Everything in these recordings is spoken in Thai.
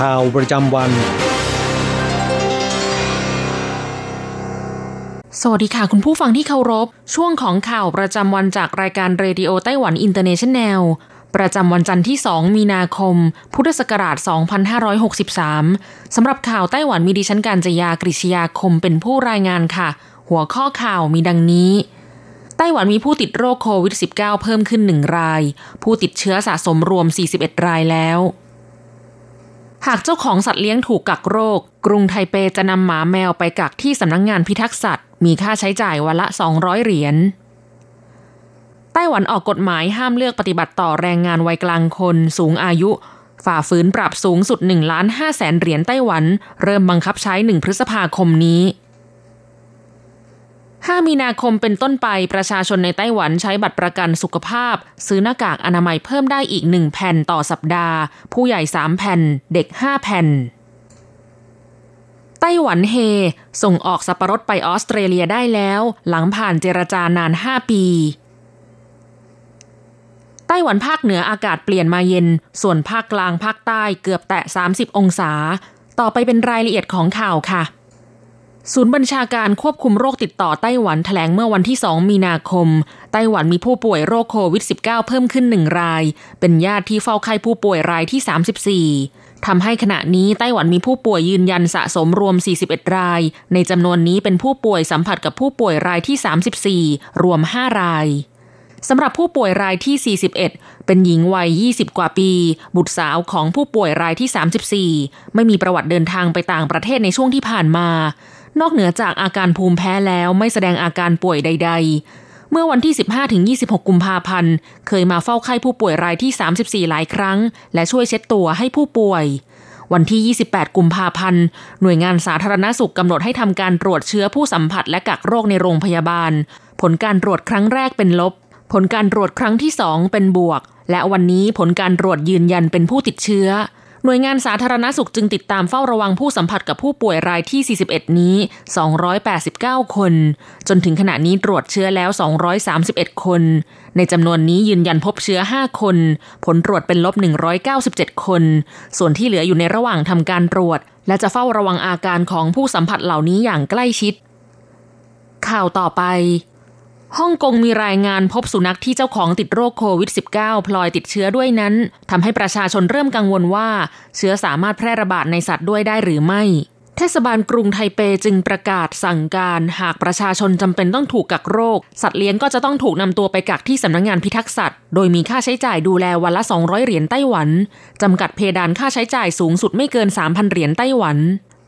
ข่าวประจำวัน สวัสดีค่ะ คุณผู้ฟังที่เคารพ ช่วงของข่าวประจำวันจากรายการเรดิโอไต้หวันอินเตอร์เนชันแนลประจำวันจันทร์ที่ 2 มีนาคม พุทธศักราช 2563 สำหรับข่าวไต้หวันมีดิฉันการจยากริชยาคมเป็นผู้รายงานค่ะ หัวข้อข่าวมีดังนี้ ไต้หวันมีผู้ติดโรคโควิด -19 เพิ่มขึ้นหนึ่งราย ผู้ติดเชื้อสะสมรวม 41 รายแล้ว หากเจ้าของสัตว์เลี้ยงถูกกักโรค กรุงไทเปจะนำหมาแมวไปกักที่สำนักงงานพิทักษ์สัตว์ มีค่าใช้จ่ายวันละ 200 เหรียญไต้หวันออกกฎหมายห้ามเลือกปฏิบัติต่อแรงงานวัยกลางคนสูงอายุ ฝ่าฝืนปรับสูงสุด1ล้าน5แสนเหรียญไต้หวัน เริ่มบังคับใช้ 1 พฤษภาคมนี้ 5 มีนาคมเป็นต้นไปประชาชนในไต้หวันใช้บัตรประกันสุขภาพ ซื้อหน้ากากอนามัยเพิ่มได้อีก 1 แผ่นต่อสัปดาห์ ผู้ใหญ่ 3 แผ่น เด็ก 5 แผ่น ไต้หวันเฮ ส่งออกสับปะรดไปออสเตรเลียได้แล้ว หลังผ่านเจรจานาน 5 ปี ไต้หวันภาคเหนืออากาศเปลี่ยนมาเย็น ส่วนภาคกลางภาคใต้เกือบแตะ 30 องศา ต่อไปเป็นรายละเอียดของข่าวค่ะ ศูนย์บัญชาการควบคุมโรคติดต่อไต้หวันแถลงเมื่อวันที่ 2 มีนาคม ไต้หวันมีผู้ป่วยโรคโควิด -19 เพิ่มขึ้นหนึ่งราย เป็นญาติที่เฝ้าไข้ผู้ป่วยรายที่ 34 ทำให้ขณะนี้ไต้หวันมีผู้ป่วยยืนยันสะสมรวม 41 ราย ในจำนวนนี้เป็นผู้ป่วยสัมผัสกับผู้ป่วยรายที่ 34 รวม 5 รายสำหรับผู้ป่วยรายที่ 41 เป็นหญิงวัย 20 กว่าปี บุตรสาวของผู้ป่วยรายที่ 34 ไม่มีประวัติเดินทางไปต่างประเทศในช่วงที่ผ่านมา นอกเหนือจากอาการภูมิแพ้แล้วไม่แสดงอาการป่วยใด ๆ เมื่อวันที่ 15-26 กุมภาพันธ์ เคยมาเฝ้าไข้ผู้ป่วยรายที่ 34 หลายครั้ง และช่วยเช็ดตัวให้ผู้ป่วย วันที่ 28 กุมภาพันธ์ หน่วยงานสาธารณสุขกำหนดให้ทำการตรวจเชื้อผู้สัมผัสและกักโรคในโรงพยาบาล ผลการตรวจครั้งแรกเป็นลบ ผลการตรวจครั้งที่ 2 เป็นบวก และวันนี้ผลการตรวจยืนยันเป็นผู้ติดเชื้อ หน่วยงานสาธารณสุขจึงติดตามเฝ้าระวังผู้สัมผัสกับผู้ป่วยรายที่ 41 นี้ 289 คน จนถึงขณะนี้ตรวจเชื้อแล้ว 231 คน ในจำนวนนี้ยืนยันพบเชื้อ 5 คน ผลตรวจเป็นลบ 197 คน ส่วนที่เหลืออยู่ในระหว่างทำการตรวจ และจะเฝ้าระวังอาการของผู้สัมผัสเหล่านี้อย่างใกล้ชิด ข่าวต่อไป ฮ่องกงมีรายงานพบสุนัขที่เจ้าของติดโรคโควิด -19 พลอยติดเชื้อด้วยนั้นทำให้ประชาชนเริ่มกังวลว่า เชื้อสามารถแพร่ระบาดในสัตว์ด้วยได้หรือไม่ เทศบาลกรุงไทเปจึงประกาศสั่งการ หากประชาชนจำเป็นต้องถูกกักโรค สัตว์เลี้ยงก็จะต้องถูกนำตัวไปกักที่สำนักงงานพิทักษ์สัตว์ โดยมีค่าใช้จ่ายดูแลวันละ 200 เหรียญไต้หวันจำกัดเพดานค่าใช้จ่ายสูงสุดไม่เกิน 3,000 เหรียญไต้หวัน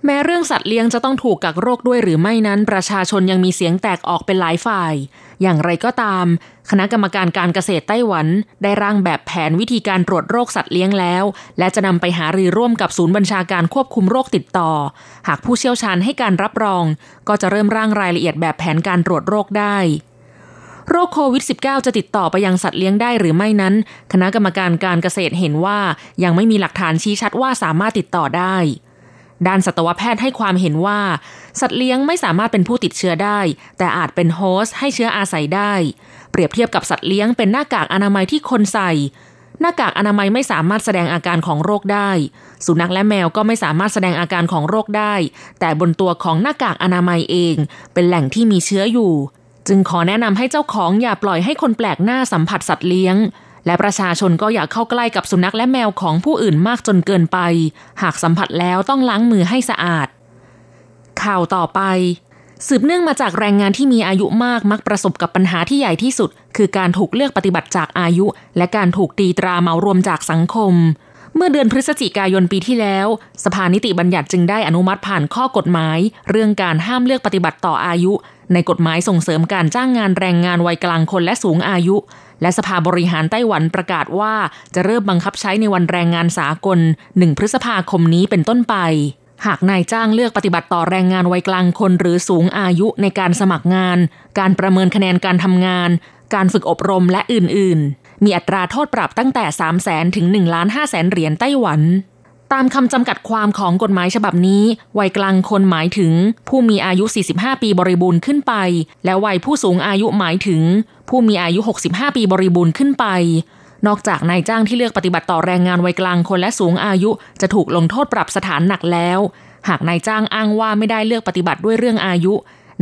แม้เรื่องสัตว์เลี้ยงจะต้องถูกกักโรคด้วยหรือไม่นั้น ประชาชนยังมีเสียงแตกออกเป็นหลายฝ่าย อย่างไรก็ตาม คณะกรรมการการเกษตรไต้หวัน ได้ร่างแบบแผนวิธีการตรวจโรคสัตว์เลี้ยงแล้ว และจะนำไปหารือร่วมกับศูนย์บัญชาการควบคุมโรคติดต่อ หากผู้เชี่ยวชาญให้การรับรอง ก็จะเริ่มร่างรายละเอียดแบบแผนการตรวจโรคได้โรคโควิด -19 จะติดต่อไปยังสัตว์เลี้ยงได้หรือไม่นั้น คณะกรรมการการเกษตรเห็นว่ายังไม่มีหลักฐานชี้ชัดว่าสามารถติดต่อได้ ด้านสัตวแพทย์ให้ความเห็นว่า สัตว์เลี้ยงไม่สามารถเป็นผู้ติดเชื้อได้ แต่อาจเป็นโฮสต์ให้เชื้ออาศัยได้ เปรียบเทียบกับสัตว์เลี้ยงเป็นหน้ากากอนามัยที่คนใส่ หน้ากากอนามัยไม่สามารถแสดงอาการของโรคได้ สุนัขและแมวก็ไม่สามารถแสดงอาการของโรคได้ แต่บนตัวของหน้ากากอนามัยเอง เป็นแหล่งที่มีเชื้ออยู่ จึงขอแนะนำให้เจ้าของอย่าปล่อยให้คนแปลกหน้าสัมผัสสัตว์เลี้ยงและประชาชนก็อย่าเข้าใกล้กับสุนัขและแมวของผู้อื่นมากจนเกินไป หากสัมผัสแล้วต้องล้างมือให้สะอาด ข่าวต่อไป สืบเนื่องมาจากแรงงานที่มีอายุมากมักประสบกับปัญหาที่ใหญ่ที่สุด คือการถูกเลือกปฏิบัติจากอายุ และการถูกตีตราเหมารวมจากสังคม เมื่อเดือนพฤศจิกายนปีที่แล้ว สภานิติบัญญัติจึงได้อนุมัติผ่านข้อกฎหมาย เรื่องการห้ามเลือกปฏิบัติต่ออายุ ในกฎหมายส่งเสริมการจ้างงานแรงงานวัยกลางคนและสูงอายุและสภาบริหารไต้หวันประกาศว่าจะเริ่มบังคับใช้ในวันแรงงานสากล 1 พฤษภาคมนี้เป็นต้นไป หากนายจ้างเลือกปฏิบัติต่อแรงงานวัยกลางคนหรือสูงอายุในการสมัครงาน การประเมินคะแนนการทำงาน การฝึกอบรมและอื่น ๆ มีอัตราโทษปรับตั้งแต่ 3 0 0แสนถึง1ล้าน5แสนเหรียญไต้หวัน ตามคำจำกัดความของกฎหมายฉบับนี้ วัยกลางคนหมายถึง ผู้มีอายุ 45 ปีบริบูรณ์ขึ้นไป และวัยผู้สูงอายุหมายถึง ผู้มีอายุ 65 ปีบริบูรณ์ขึ้นไป นอกจากนายจ้างที่เลือกปฏิบัติต่อแรงงานวัยกลางคนและสูงอายุ จะถูกลงโทษปรับสถานหนักแล้ว หากนายจ้างอ้างว่าไม่ได้เลือกปฏิบัติด้วยเรื่องอายุ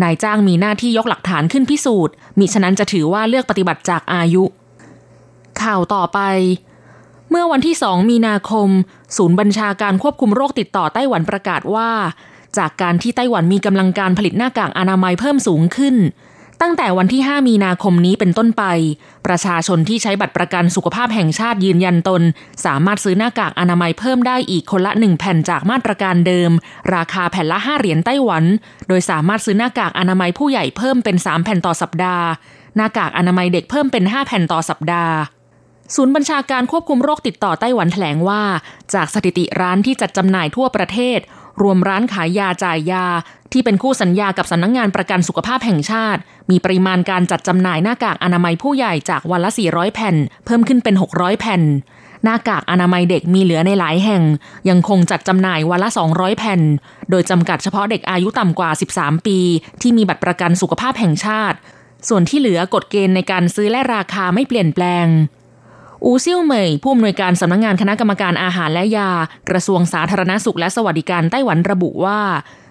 นายจ้างมีหน้าที่ยกหลักฐานขึ้นพิสูจน์มิฉะนั้นจะถือว่าเลือกปฏิบัติจากอายุ ข่าวต่อไป เมื่อวันที่ 2 มีนาคม ศูนย์บัญชาการควบคุมโรคติดต่อไต้หวันประกาศว่า จากการที่ไต้หวันมีกำลังการผลิตหน้ากากอนามัยเพิ่มสูงขึ้น ตั้งแต่วันที่ 5 มีนาคมนี้เป็นต้นไป ประชาชนที่ใช้บัตรประกันสุขภาพแห่งชาติยืนยันตน สามารถซื้อหน้ากากอนามัยเพิ่มได้อีกคนละ 1 แผ่นจากมาตรการเดิม ราคาแผ่นละ 5 เหรียญไต้หวัน โดยสามารถซื้อหน้ากากอนามัยผู้ใหญ่เพิ่มเป็น 3 แผ่นต่อสัปดาห์ หน้ากากอนามัยเด็กเพิ่มเป็น 5 แผ่นต่อสัปดาห์ศูนย์บัญชาการควบคุมโรคติดต่อไต้หวันแถลงว่า จากสถิติร้านที่จัดจำหน่ายทั่วประเทศ รวมร้านขายยาจ่ายยา ที่เป็นคู่สัญญากับสำนักงงานประกันสุขภาพแห่งชาติ มีปริมาณการจัดจำหน่ายหน้ากากอนามัยผู้ใหญ่จากวันละ 400 แผ่น เพิ่มขึ้นเป็น 600 แผ่น หน้ากากอนามัยเด็กมีเหลือในหลายแห่ง ยังคงจัดจำหน่ายวันละ 200 แผ่น โดยจำกัดเฉพาะเด็กอายุต่ำกว่า 13 ปี ที่มีบัตรประกันสุขภาพแห่งชาติ ส่วนที่เหลือกฎเกณฑ์ในการซื้อและราคาไม่เปลี่ยนแปลง อูซิ่วเหมยผู้อำนวยการสำนักงงานคณะกรรมการอาหารและยา กระทรวงสาธารณสุขและสวัสดิการไต้หวันระบุว่า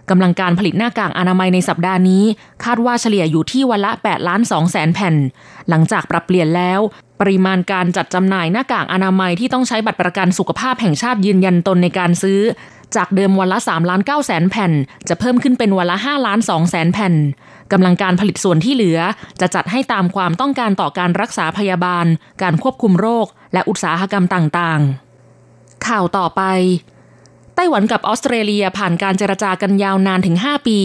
กำลังการผลิตหน้ากากอนามัยในสัปดาห์นี้ คาดว่าเฉลี่ยอยู่ที่วันละ 8 ล้าน2แสนแผ่น หลังจากปรับเปลี่ยนแล้ว ปริมาณการจัดจำหน่ายหน้ากากอนามัยที่ต้องใช้บัตรประกันสุขภาพแห่งชาติยืนยันตนในการซื้อ จากเดิมวันละ3ล้าน9แสนแผ่น จะเพิ่มขึ้นเป็นวันละ5ล้าน2แสนแผ่นกำลังการผลิตส่วนที่เหลือ จะจัดให้ตามความต้องการต่อการรักษาพยาบาล การควบคุมโรค และอุตสาหกรรมต่างๆ ข่าวต่อไป ต้หวันกับออสเตรเลียผ่านการเจรจากันยาวนานถึง 5 ปี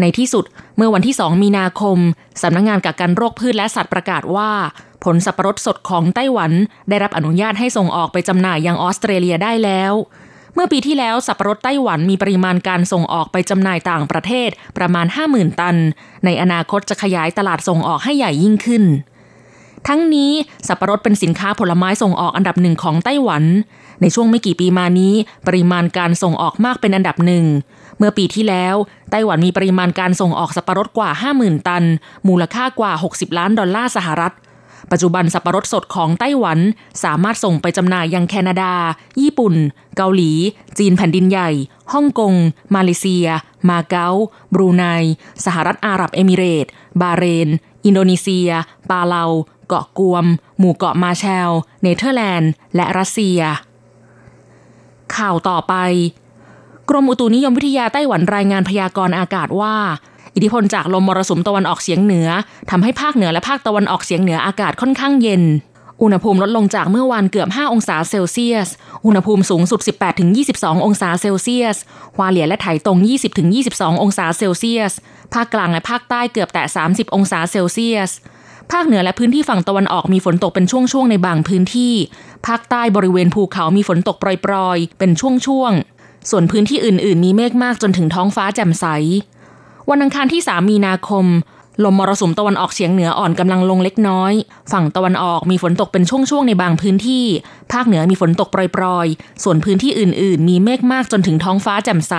ในที่สุดเมื่อวันที่ 2 มีนาคม สำนักงงานกักกันโรคพืชและสัตว์ประกาศว่า ผลสับปะรดสดของไต้หวัน ได้รับอนุญาตให้ส่งออกไปจำหน่ายยังออสเตรเลียได้แล้ว เมื่อปีที่แล้วสับปะรดไต้หวันมีปริมาณการส่งออกไปจำหน่ายต่างประเทศประมาณ 50,000 ตัน ในอนาคตจะขยายตลาดส่งออกให้ใหญ่ยิ่งขึ้นทั้งนี้สับปะรดเป็นสินค้าผลไม้ส่งออกอันดับหนึ่งของไต้หวัน ในช่วงไม่กี่ปีมานี้ ปริมาณการส่งออกมากเป็นอันดับหนึ่ง เมื่อปีที่แล้วไต้หวันมีปริมาณการส่งออกสับปะรดกว่า 50,000 ตัน มูลค่ากว่า 60 ล้านดอลลาร์สหรัฐ ปัจจุบันสับปะรดสดของไต้หวันสามารถส่งไปจำหน่ายยังแคนาดา ญี่ปุ่น เกาหลี จีนแผ่นดินใหญ่ ฮ่องกง มาเลเซีย มาเก๊า บรูไน สหรัฐอาหรับเอมิเรต บาเรน อินโดนีเซีย ปาเลา เกาะกวม หมู่เกาะมาแชล เนเธอร์แลนด์ และรัสเซีย ข่าวต่อไป กรมอุตุนิยมวิทยาไต้หวันรายงานพยากรณ์อากาศว่า อิทธิพลจากลมมรสุมตะวันออกเฉียงเหนือทำให้ภาคเหนือและภาคตะวันออกเฉียงเหนืออากาศค่อนข้างเย็น อุณหภูมิลดลงจากเมื่อวานเกือบ 5 องศาเซลเซียส อุณหภูมิสูงสุด 18-22 องศาเซลเซียสฮวาเหลียและไถตรง 20-22 องศาเซลเซียส ภาคกลางและภาคใต้เกือบแต่30 องศาเซลเซียส ภาคเหนือและพื้นที่ฝั่งตะวันออกมีฝนตกเป็นช่วงๆในบางพื้นที่ ภาคใต้บริเวณภูเขามีฝนตกปรอยๆ เป็นช่วงๆ ส่วนพื้นที่อื่นๆ มีเมฆมากจนถึงท้องฟ้าแจ่มใส วันอังคารที่ 3 มีนาคม ลมมรสุมตะวันออกเฉียงเหนืออ่อนกำลังลงเล็กน้อย ฝั่งตะวันออกมีฝนตกเป็นช่วงๆในบางพื้นที่ ภาคเหนือมีฝนตกปรอยๆ ส่วนพื้นที่อื่นๆ มีเมฆมากจนถึงท้องฟ้าแจ่มใส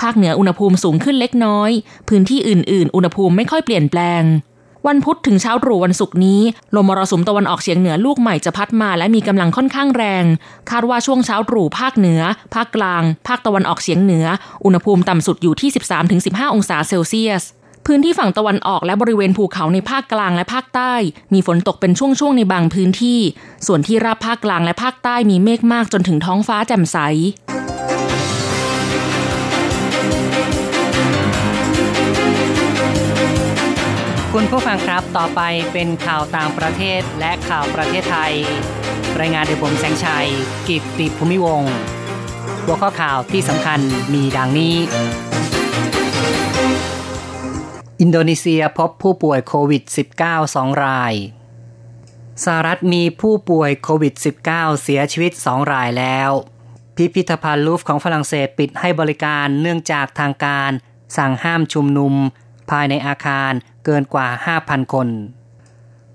ภาคเหนืออุณหภูมิสูงขึ้นเล็กน้อย พื้นที่อื่นๆ อุณหภูมิไม่ค่อยเปลี่ยนแปลง วันพุธถึงเช้าตรู่วันศุกร์นี้ลมมรสุมตะวันออกเฉียงเหนือลูกใหม่จะพัดมาและมีกำลังค่อนข้างแรง คาดว่าช่วงเช้าตรู่ภาคเหนือ ภาคกลาง ภาคตะวันออกเฉียงเหนือ อุณหภูมิต่ำสุดอยู่ที่ 13-15 องศาเซลเซียส พื้นที่ฝั่งตะวันออกและบริเวณภูเขาในภาคกลางและภาคใต้ มีฝนตกเป็นช่วงๆในบางพื้นที่ ส่วนที่ราบภาคกลางและภาคใต้มีเมฆมากจนถึงท้องฟ้าแจ่มใส คุณผู้ฟังครับต่อไปเป็นข่าวต่างประเทศและข่าวประเทศไทย รายงานโดยผมแสงชัย กิตติภูมิวงหัวข้อข่าวที่สำคัญมีดังนี้ อินโดนีเซียพบผู้ป่วยโควิด -19 2 รายสหรัฐมีผู้ป่วยโควิด -19 เสียชีวิต 2 รายแล้ว พิพิธภัณฑ์ลูฟของฝรั่งเศสปิดให้บริการเนื่องจากทางการสั่งห้ามชุมนุม ภายในอาคารเกินกว่า 5,000 คน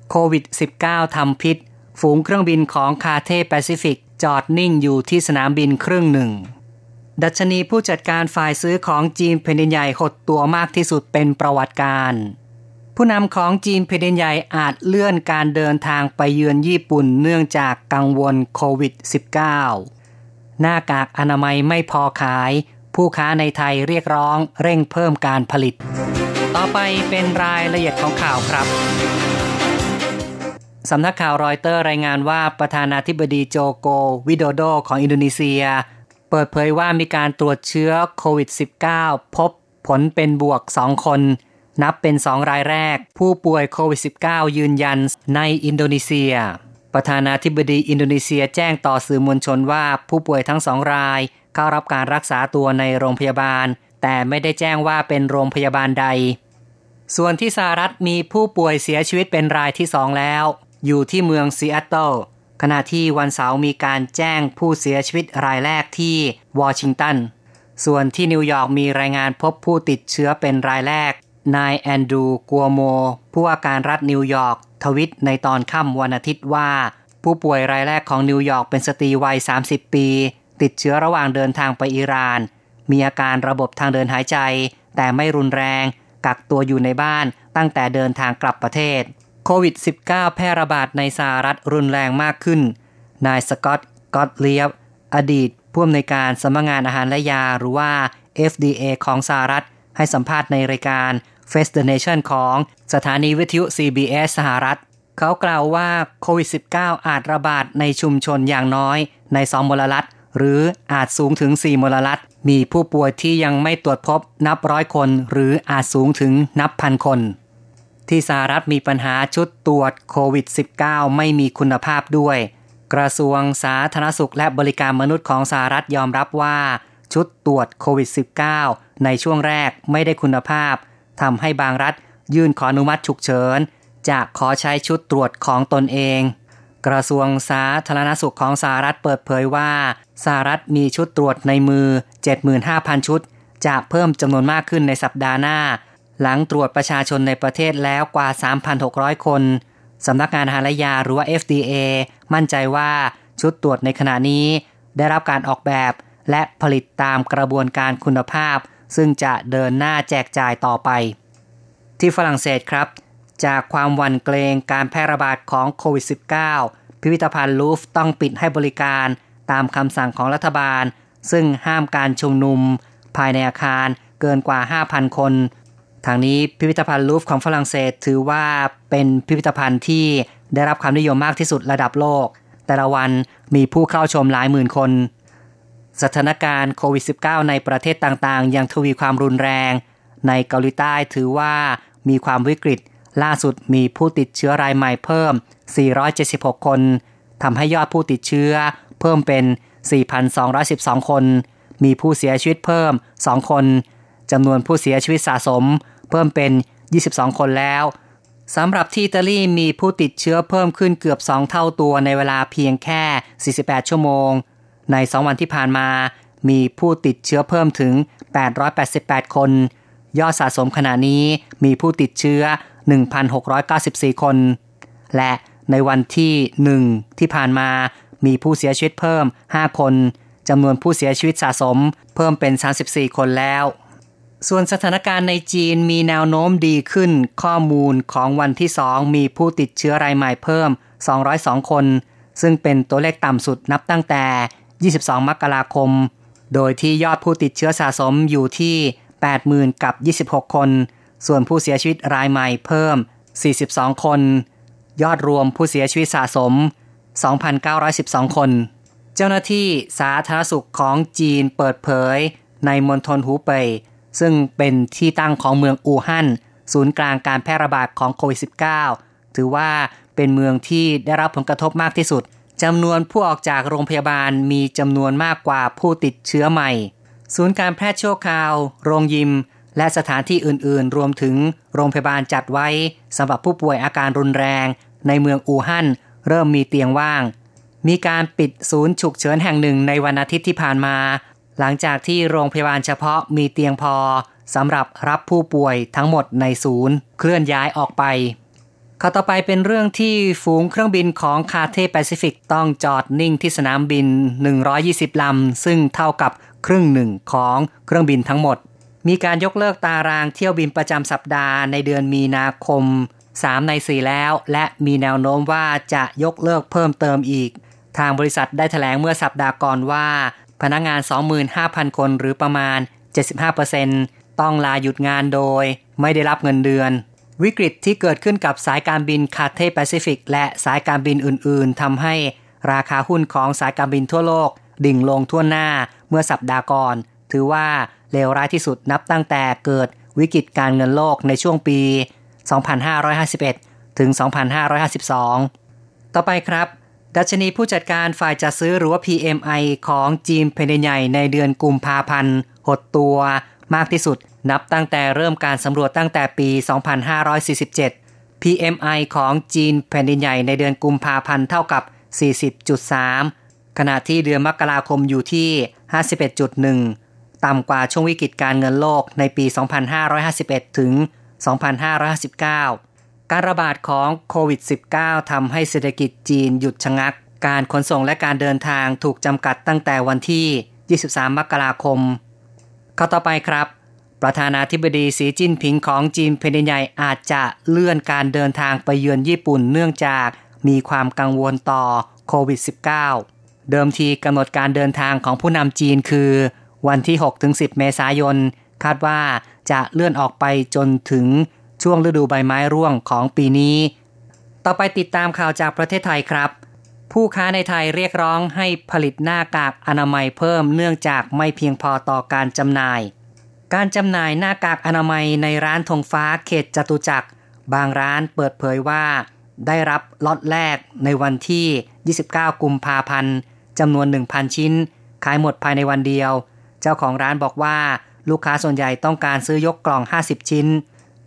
โควิด -19 ทำพิษ ฝูงเครื่องบินของคาเทแปซิฟิกจอดนิ่งอยู่ที่สนามบินครึ่งหนึ่ง ดัชนีผู้จัดการฝ่ายซื้อของจีนแผ่นดินใหญ่หดตัวมากที่สุดเป็นประวัติการ ผู้นำของจีนแผ่นดินใหญ่อาจเลื่อนการเดินทางไปเยือนญี่ปุ่นเนื่องจากกังวลโควิด -19 หน้ากากอนามัยไม่พอขาย ผู้ค้าในไทยเรียกร้องเร่งเพิ่มการผลิต ต่อไปเป็นรายละเอียดของข่าวครับ สำนักข่าวรอยเตอร์รายงานว่าประธานาธิบดีโจโกวิโดโดของอินโดนีเซีย เปิดเผยว่ามีการตรวจเชื้อโควิด -19 พบผลเป็นบวก 2 คน นับเป็น 2 รายแรก ผู้ป่วยโควิด -19 ยืนยันในอินโดนีเซีย ประธานาธิบดีอินโดนีเซียแจ้งต่อสื่อมวลชนว่าผู้ป่วยทั้งสองราย เข้ารับการรักษาตัวในโรงพยาบาล แต่ไม่ได้แจ้งว่าเป็นโรงพยาบาลใด ส่วนที่สหรัฐมีผู้ป่วยเสียชีวิตเป็นรายที่สองแล้ว อยู่ที่เมืองซีแอตเทิลขณะที่วันเสาร์มีการแจ้งผู้เสียชีวิตรายแรกที่วอชิงตัน ส่วนที่นิวยอร์กมีรายงานพบผู้ติดเชื้อเป็นรายแรก นายแอนดรูว์ คัวโม ผู้ว่าการรัฐนิวยอร์กทวีตในตอนค่ำวันอาทิตย์ว่า ผู้ป่วยรายแรกของนิวยอร์กเป็นสตรีวัย 30 ปี ติดเชื้อระหว่างเดินทางไปอิหร่าน มีอาการระบบทางเดินหายใจ แต่ไม่รุนแรง กักตัวอยู่ในบ้านตั้งแต่เดินทางกลับประเทศโควิด -19 แพร่ระบาดในสหรัฐรุนแรงมากขึ้น นายสกอตกอตเลียบ อดีตผู้อำนวยการสำนักงานอาหารและยาหรือว่า FDA ของสหรัฐ ให้สัมภาษณ์ในรายการ Face the Nation ของสถานีวิทยุ CBS สหรัฐ เขากล่าวว่าโควิด -19 อาจระบาดในชุมชนอย่างน้อยในสองมลรัฐ หรืออาจสูงถึง 4 มลรัฐ มีผู้ป่วยที่ยังไม่ตรวจพบนับร้อยคน หรืออาจสูงถึงนับพันคน ที่สหรัฐมีปัญหาชุดตรวจโควิด -19 ไม่มีคุณภาพด้วย กระทรวงสาธารณสุขและบริการมนุษย์ของสหรัฐยอมรับว่า ชุดตรวจโควิด -19 ในช่วงแรกไม่ได้คุณภาพทำให้บางรัฐยื่นขออนุมัติฉุกเฉินจะขอใช้ชุดตรวจของตนเอง กระทรวงสาธารณสุขของสหรัฐเปิดเผยว่า สหรัฐมีชุดตรวจในมือ 75,000 ชุด จะเพิ่มจำนวนมากขึ้นในสัปดาห์หน้า หลังตรวจประชาชนในประเทศแล้วกว่า 3,600 คนสำนักงานอาหารและยาหรือว่า FDA มั่นใจว่าชุดตรวจในขณะนี้ ได้รับการออกแบบและผลิตตามกระบวนการคุณภาพ ซึ่งจะเดินหน้าแจกจ่ายต่อไป ที่ฝรั่งเศสครับ จากความหวั่นเกรงการแพร่ระบาดของโควิด -19 พิพิธภัณฑ์ลูฟต้องปิดให้บริการ ตามคำสั่งของรัฐบาล ซึ่งห้ามการชุมนุม ภายในอาคารเกินกว่า 5,000 คน ทางนี้พิพิธภัณฑ์ลูฟของฝรั่งเศสถือว่าเป็นพิพิธภัณฑ์ที่ได้รับความนิยมมากที่สุดระดับโลก แต่ละวันมีผู้เข้าชมหลายหมื่นคน สถานการณ์โควิด -19 ในประเทศต่างๆ ยังทวีความรุนแรง ในเกาหลีใต้ถือว่ามีความวิกฤต ล่าสุดมีผู้ติดเชื้อรายใหม่เพิ่ม 476 คนทำให้ยอดผู้ติดเชื้อ เพิ่มเป็น 4,212 คน มีผู้เสียชีวิตเพิ่ม 2 คนจำนวนผู้เสียชีวิตสะสม เพิ่มเป็น 22 คนแล้วสำหรับที่อิตาลีมีผู้ติดเชื้อเพิ่มขึ้นเกือบ 2 เท่าตัวในเวลาเพียงแค่ 48 ชั่วโมง ใน 2 วันที่ผ่านมา มีผู้ติดเชื้อเพิ่มถึง 888 คน ยอดสะสมขณะนี้มีผู้ติดเชื้อ 1,694 คน และในวันที่ 1 ที่ผ่านมา มีผู้เสียชีวิตเพิ่ม 5 คนจำนวนผู้เสียชีวิตสะสม เพิ่มเป็น 34 คนแล้ว ส่วนสถานการณ์ในจีนมีแนวโน้มดีขึ้น ข้อมูลของวันที่ 2 มีผู้ติดเชื้อรายใหม่เพิ่ม 202 คน ซึ่งเป็นตัวเลขต่ำสุดนับตั้งแต่ 22 มกราคม โดยที่ยอดผู้ติดเชื้อสะสมอยู่ที่ 80,000 กับ 26 คน ส่วนผู้เสียชีวิตรายใหม่เพิ่ม 42 คน ยอดรวมผู้เสียชีวิตสะสม 2,912 คน เจ้าหน้าที่สาธารณสุขของจีนเปิดเผยในมณฑลหูเป่ยซึ่งเป็นที่ตั้งของเมืองอู่ฮั่นศูนย์กลางการแพร่ระบาดของโควิด -19 ถือว่าเป็นเมืองที่ได้รับผลกระทบมากที่สุดจำนวนผู้ออกจากโรงพยาบาลมีจำนวนมากกว่าผู้ติดเชื้อใหม่ ศูนย์การแพทย์ชั่วคราว โรงยิม และสถานที่อื่นๆ รวมถึงโรงพยาบาลจัดไว้สำหรับผู้ป่วยอาการรุนแรง ในเมืองอู่ฮั่น เริ่มมีเตียงว่าง มีการปิดศูนย์ฉุกเฉินแห่งหนึ่งในวันอาทิตย์ที่ผ่านมา หลังจากที่โรงพยาบาลเฉพาะมีเตียงพอสำหรับรับผู้ป่วยทั้งหมดในศูนย์ เคลื่อนย้ายออกไปข่าวต่อไปเป็นเรื่องที่ฝูงเครื่องบินของคาเธ่ย์แปซิฟิกต้องจอดนิ่งที่สนามบิน 120 ลำ ซึ่งเท่ากับครึ่งหนึ่งของเครื่องบินทั้งหมด มีการยกเลิกตารางเที่ยวบินประจำสัปดาห์ในเดือนมีนาคม 3 ใน 4 แล้ว และมีแนวโน้มว่าจะยกเลิกเพิ่มเติมอีก ทางบริษัทได้ถแถลงเมื่อสัปดาห์ก่อนว่า พนักงงาน 25,000 คนหรือประมาณ 75%ต้องลาหยุดงานโดย ไม่ได้รับเงินเดือน วิกฤตที่เกิดขึ้นกับสายการบินคาเทแปซิฟิกและสายการบินอื่น ๆทำให้ราคาหุ้นของสายการบินทั่วโลก ดิ่งลงทั่วหน้าเมื่อสัปดาห์ก่อน ถือว่าเลวร้ายที่สุดนับตั้งแต่เกิดวิกฤตการเงินโลกในช่วงปี 2551 ถึง 2552 ต่อไปครับ ดัชนีผู้จัดการฝ่ายจัดซื้อหรือว่า PMI ของจีนเพนใหญ่ในเดือนกุมภาพันธ์ หดตัวมากที่สุด นับตั้งแต่เริ่มการสำรวจตั้งแต่ปี 2547 PMI ของจีนแผ่นดินใหญ่ในเดือนกุมภาพันธ์เท่ากับ 40.3 ขณะที่เดือนมกราคมอยู่ที่ 51.1 ต่ำกว่าช่วงวิกฤตการเงินโลกในปี 2551 ถึง 2559 การระบาดของโควิด -19 ทำให้เศรษฐกิจจีนหยุดชะงัก การขนส่งและการเดินทางถูกจำกัดตั้งแต่วันที่ 23 มกราคมข้าต่อไปครับ ประธานาธิบดีสีจิ้นผิงของจีนแผ่นดินใหญ่อาจจะเลื่อนการเดินทางไปเยือนญี่ปุ่นเนื่องจากมีความกังวลต่อโควิด -19 เดิมทีกำหนดการเดินทางของผู้นำจีนคือ วันที่ 6-10 เมษายน คาดว่าจะเลื่อนออกไปจนถึงช่วงฤดูใบไม้ร่วงของปีนี้ ต่อไปติดตามข่าวจากประเทศไทยครับ ผู้ค้าในไทยเรียกร้องให้ผลิตหน้ากากอนามัยเพิ่มเนื่องจากไม่เพียงพอต่อการจำหน่าย การจำหน่ายหน้ากากอนามัยในร้านธงฟ้าเขตจตุจักร บางร้านเปิดเผยว่า ได้รับล็อตแรกในวันที่ 29 กุมภาพันธ์จำนวน 1,000 ชิ้น ขายหมดภายในวันเดียว เจ้าของร้านบอกว่า ลูกค้าส่วนใหญ่ต้องการซื้อยกกล่อง 50 ชิ้น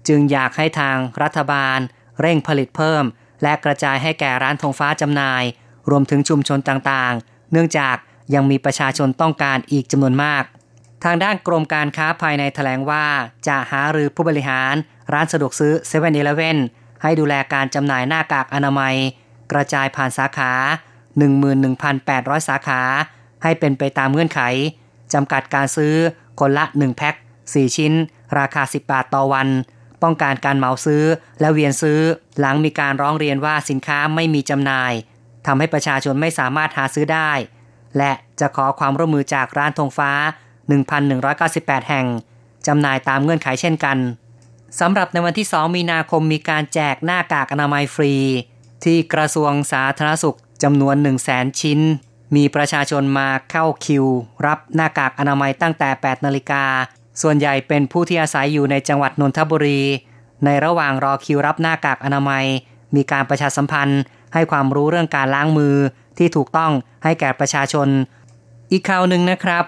จึงอยากให้ทางรัฐบาล เร่งผลิตเพิ่ม และกระจายให้แก่ร้านธงฟ้าจำหน่าย รวมถึงชุมชนต่างๆ เนื่องจากยังมีประชาชนต้องการอีกจำนวนมาก ทางด้านกรมการค้าภายในแถลงว่า จะหาหรือผู้บริหาร ร้านสะดวกซื้อ7 e เ e ่ e อให้ดูแลการจำหน่ายหน้ากากอนามัย กระจายผ่านสาขา 11,800 สาขา ให้เป็นไปตามเงื่อนไขจำกัดการซื้อ คนละ 1 แพ็ค 4 ชิ้น ราคา 10 บาทต่อวัน ป้องกันการเหมาซื้อและเวียนซื้อ หลังมีการร้องเรียนว่าสินค้าไม่มีจำหน่ายทำให้ประชาชนไม่สามารถหาซื้อได้ และจะขอความร่วมมือจากร้านธงฟ้า 1,198 แห่งจำหน่ายตามเงื่อนไขเช่นกันสำหรับในวันที่ 2 มีนาคมมีการแจกหน้ากากอนามัยฟรี ที่กระทรวงสาธารณสุขจำนวน 1 0 0 0 0แชิ้น มีประชาชนมาเข้าคิว รับหน้ากากอนามัยตั้งแต่ 8 นาฬิกา ส่วนใหญ่เป็นผู้ที่อาศัยอยู่ในจังหวัดนนทบุรี ในระหว่างรอคิวรับหน้ากากอนามัย มีการประชาสัมพันธ์ ให้ความรู้เรื่องการล้างมือที่ถูกต้องให้แก่ประชาชน อีกข่าวหนึ่งนะครับ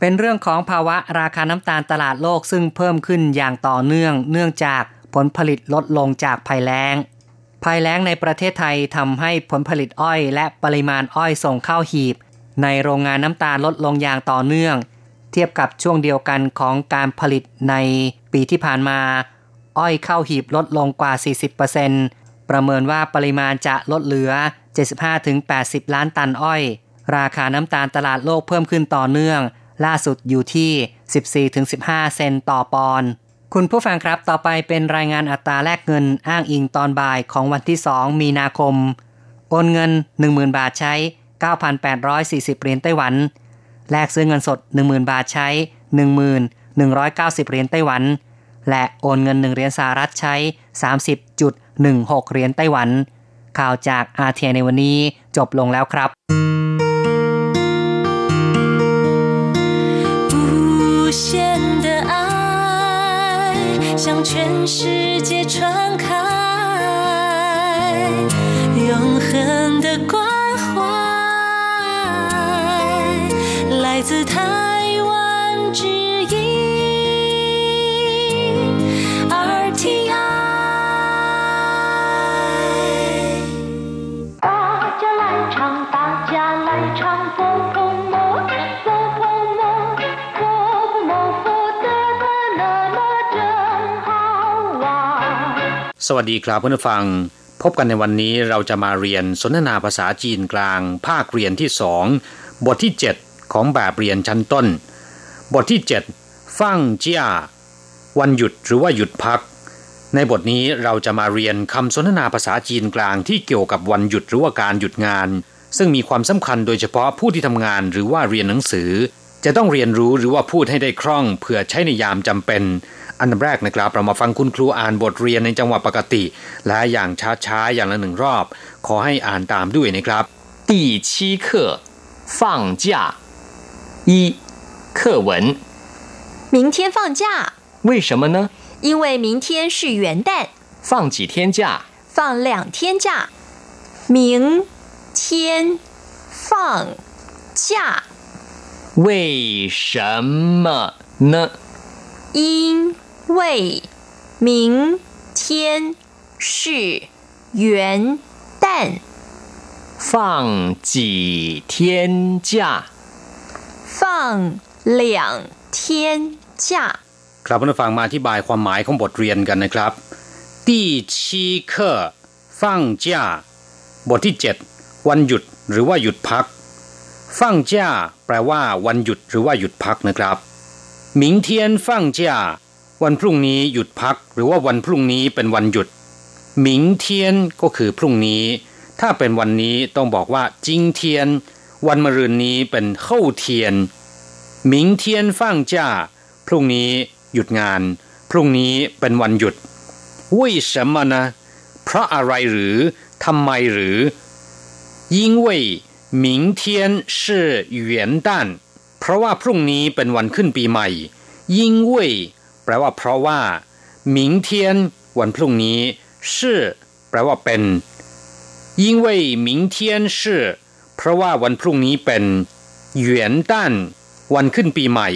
เป็นเรื่องของภาวะราคาน้ำตาลตลาดโลกซึ่งเพิ่มขึ้นอย่างต่อเนื่อง เนื่องจากผลผลิตลดลงจากภัยแล้ง ภัยแล้งในประเทศไทยทำให้ผลผลิตอ้อย และปริมาณอ้อยส่งเข้าหีบ ในโรงงานน้ำตาลลดลงอย่างต่อเนื่อง เทียบกับช่วงเดียวกันของการผลิตในปีที่ผ่านมา อ้อยเข้าหีบลดลงกว่า 40%ประเมินว่าปริมาณจะลดเหลือ 75-80 ล้านตันอ้อย ราคาน้ำตาลตลาดโลกเพิ่มขึ้นต่อเนื่อง ล่าสุดอยู่ที่ 14-15 เซนต์ต่อปอนด์ คุณผู้ฟังครับต่อไปเป็นรายงานอัตราแลกเงินอ้างอิงตอนบ่ายของวันที่ 2 มีนาคม โอนเงิน 10,000 บาทใช้ 9,840 เหรียญไต้หวัน แลกซื้อเงินสด 10,000 บาทใช้ 1190 เหรียญไต้หวัน และโอนเงินหนึ่งเหรียญสหรัฐใช้ 30.16 เหรียญไต้หวัน ข่าวจากอาเทียในวันนี้จบลงแล้วครับ的爱向全世界传开，永恒的关怀，来自台湾之音，R T I。大家来唱，大家来唱，波波。 สวัสดีครับเพื่อนฟัง พบกันในวันนี้เราจะมาเรียนสนทนาภาษาจีนกลาง ภาคเรียนที่สองบทที่ 7 ของแบบเรียนชั้นต้น บทที่ 7 ฟั่งเจียวันหยุดหรือว่าหยุดพัก ในบทนี้เราจะมาเรียนคำสนทนาภาษาจีนกลางที่เกี่ยวกับวันหยุดหรือว่าการหยุดงาน ซึ่งมีความสำคัญโดยเฉพาะผู้ที่ทำงานหรือว่าเรียนหนังสือ จะต้องเรียนรู้หรือว่าพูดให้ได้คล่องเพื่อใช้ในยามจำเป็น อันดับแรกนะครับเรามาฟังคุณครูอ่านบทเรียนในจังหวะปกติ และอย่างช้าๆอย่างละหนึ่งรอบ ขอให้อ่านตามด้วยนะครับ第七课放假一课文明天放假为什么呢因为明天是元旦放几天假放两天假明天放假为什么呢因 为明天是元旦，放几天假？放两天假。ครับผู้ฟังมาอธิบายความหมายของบทเรียนกันนะครับ第七课放假บทที่7วันหยุดหรือว่าหยุดพักฟังจ้าแปลว่าวันหยุดหรือว่าหยุดพักนะครับ明天放假 วันพรุ่งนี้หยุดพักหรือว่าวันพรุ่งนี้เป็นวันหยุดหมิงเทียนก็คือพรุ่งนี้ ถ้าเป็นวันนี้ต้องบอกว่าจิงเทียน วันมะรืนนี้เป็นเข้าเทียนหมิงเทียนฟ่างจ้า พรุ่งนี้หยุดงาน พรุ่งนี้เป็นวันหยุดวุ้ยสมนะ เพราะอะไรหรือทำไมหรือยิ่งเวิงเทียเพราะว่าพรุ่งนี้เป็นวันขึ้นปีใหม่因为 แปลว่าเพราะว่าหมิงเทียนวันพรุ่งนี้ชื่อแปลว่าเป็นยิ่งเว่ยหมิงเทียนชื่อเพราะว่าวันพรุ่งนี้เป็นเหวียนต้านวันขึ้นปีใหม่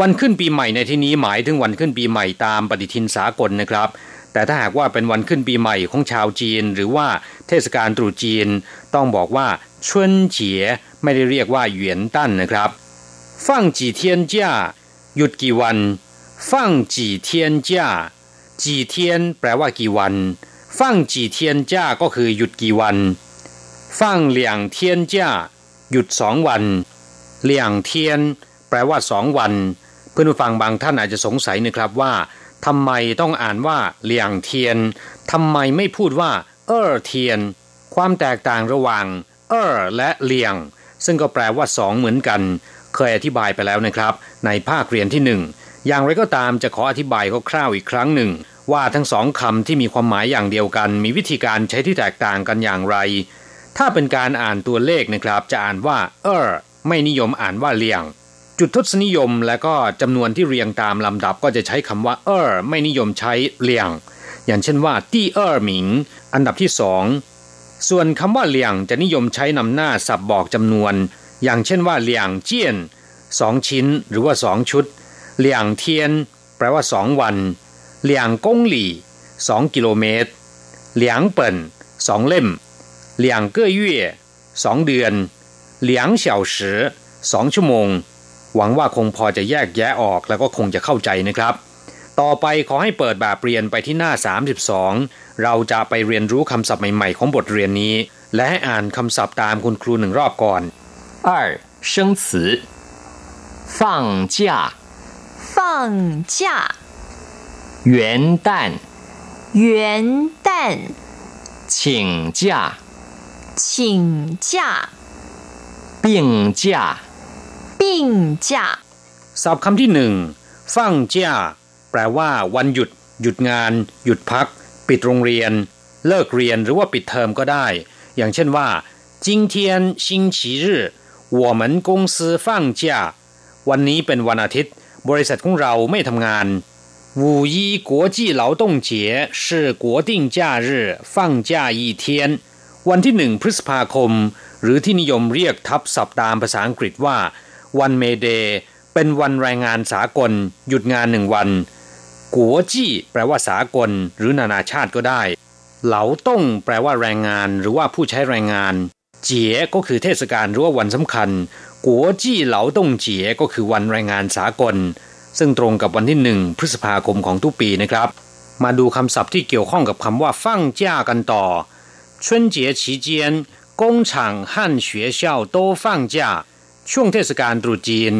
วันขึ้นปีใหม่ในที่นี้หมายถึงวันขึ้นปีใหม่ตามปฏิทินสากลนะครับ แต่ถ้าหากว่าเป็นวันขึ้นปีใหม่ของชาวจีน หรือว่าเทศกาลตรุษจีน ต้องบอกว่าชวนเจี๋ยไม่ได้เรียกว่าเหวียนตั้นนะครับ放几天假หยุดกี่วัน ฟั่งจีเทียนจ้าจีเทียนแปลว่ากี่วัน ฟั่งจีเทียนจ้าก็คือหยุดกี่วัน ฟั่งเหลี่ยงเทียนจ้าหยุดสองวัน เหลี่ยงเทียน แปลว่าสองวัน เพื่อนผู้ฟังบางท่านอาจจะสงสัยนะครับว่าทำไมต้องอ่านว่าเหลี่ยงเทียนทำไมไม่พูดว่า เออเทียน ความแตกต่างระหว่าง เออและเหลี่ยง ซึ่งก็แปลว่าสองเหมือนกัน เคยอธิบายไปแล้วนะครับ ในภาคเรียนที่หนึ่ง อย่างไรก็ตามจะขออธิบายคร่าวๆอีกครั้งหนึ่ง ว่าทั้งสองคำที่มีความหมายอย่างเดียวกัน มีวิธีการใช้ที่แตกต่างกันอย่างไร ถ้าเป็นการอ่านตัวเลขนะครับ จะอ่านว่า เออไม่นิยมอ่านว่าเลียง จุดทศนิยมและก็จำนวนที่เรียงตามลำดับก็จะใช้คำว่า เออไม่นิยมใช้เลียง อย่างเช่นว่าตี้เออหมิง อันดับที่สองส่วนคำว่าเลียงจะนิยมใช้นำหน้าสับบอกจำนวน อย่างเช่นว่าเลียงเจียนสองชิ้น หรือว่าสองชุด เหลียงเทียนแปลว่าสองวันเหลียงกงหลี่สองกิโลเมตรเหลียงเปิ่นสองเล่มเหลียงเก้อยี่สองเดือนเหลียงเฉาสือสองชั่วโมง หวังว่าคงพอจะแยกแยะออกแล้วก็คงจะเข้าใจนะครับ ต่อไปขอให้เปิดแบบเรียนไปที่หน้า 32 เราจะไปเรียนรู้คำศัพท์ใหม่ๆของบทเรียนนี้ และให้อ่านคำศัพท์ตามคุณครูหนึ่งรอบก่อน二生词放假， 放假，元旦，元旦，请假，请假，病假，病假。ศัพท์คำที่หนึ่งฟังจ้าแป ลว่าวันหยุด หยุดงาน หยุดพัก ปิดโรงเรียน เลิกเรียนหรือว่าปิดเทอมก็ได้ อย่างเช่นว่า今天星期日我们公司放假วันนี้เป็นวันอาทิตย์ บริษัทของเราไม่ทำงาน五一国际劳动节是国定假日放假一天วันที่หนึ่งพฤษภาคม หรือที่นิยมเรียกทับศัพท์ตามภาษาอังกฤษว่า วันเมเดเป็นวันแรงงานสากล หยุดงานหนึ่งวัน กัวจี้แปลว่าสากล หรือนานาชาติก็ได้ เหลาต้งแปลว่าแรงงาน หรือว่าผู้ใช้แรงงาน เจี๋ยก็คือเทศกาลหรือว่าวันสำคัญ กัวจี้เหลาต้งเจี๋ยก็คือวันแรงงานสากล ซึ่งตรงกับวันที่หนึ่งพฤษภาคมของทุกปีนะครับ มาดูคำศัพท์ที่เกี่ยวข้องกับคำว่าฟั่งจ้ากันต่อ春节期间工厂和学校都放假ช่วงเทศกาลตรุษจีน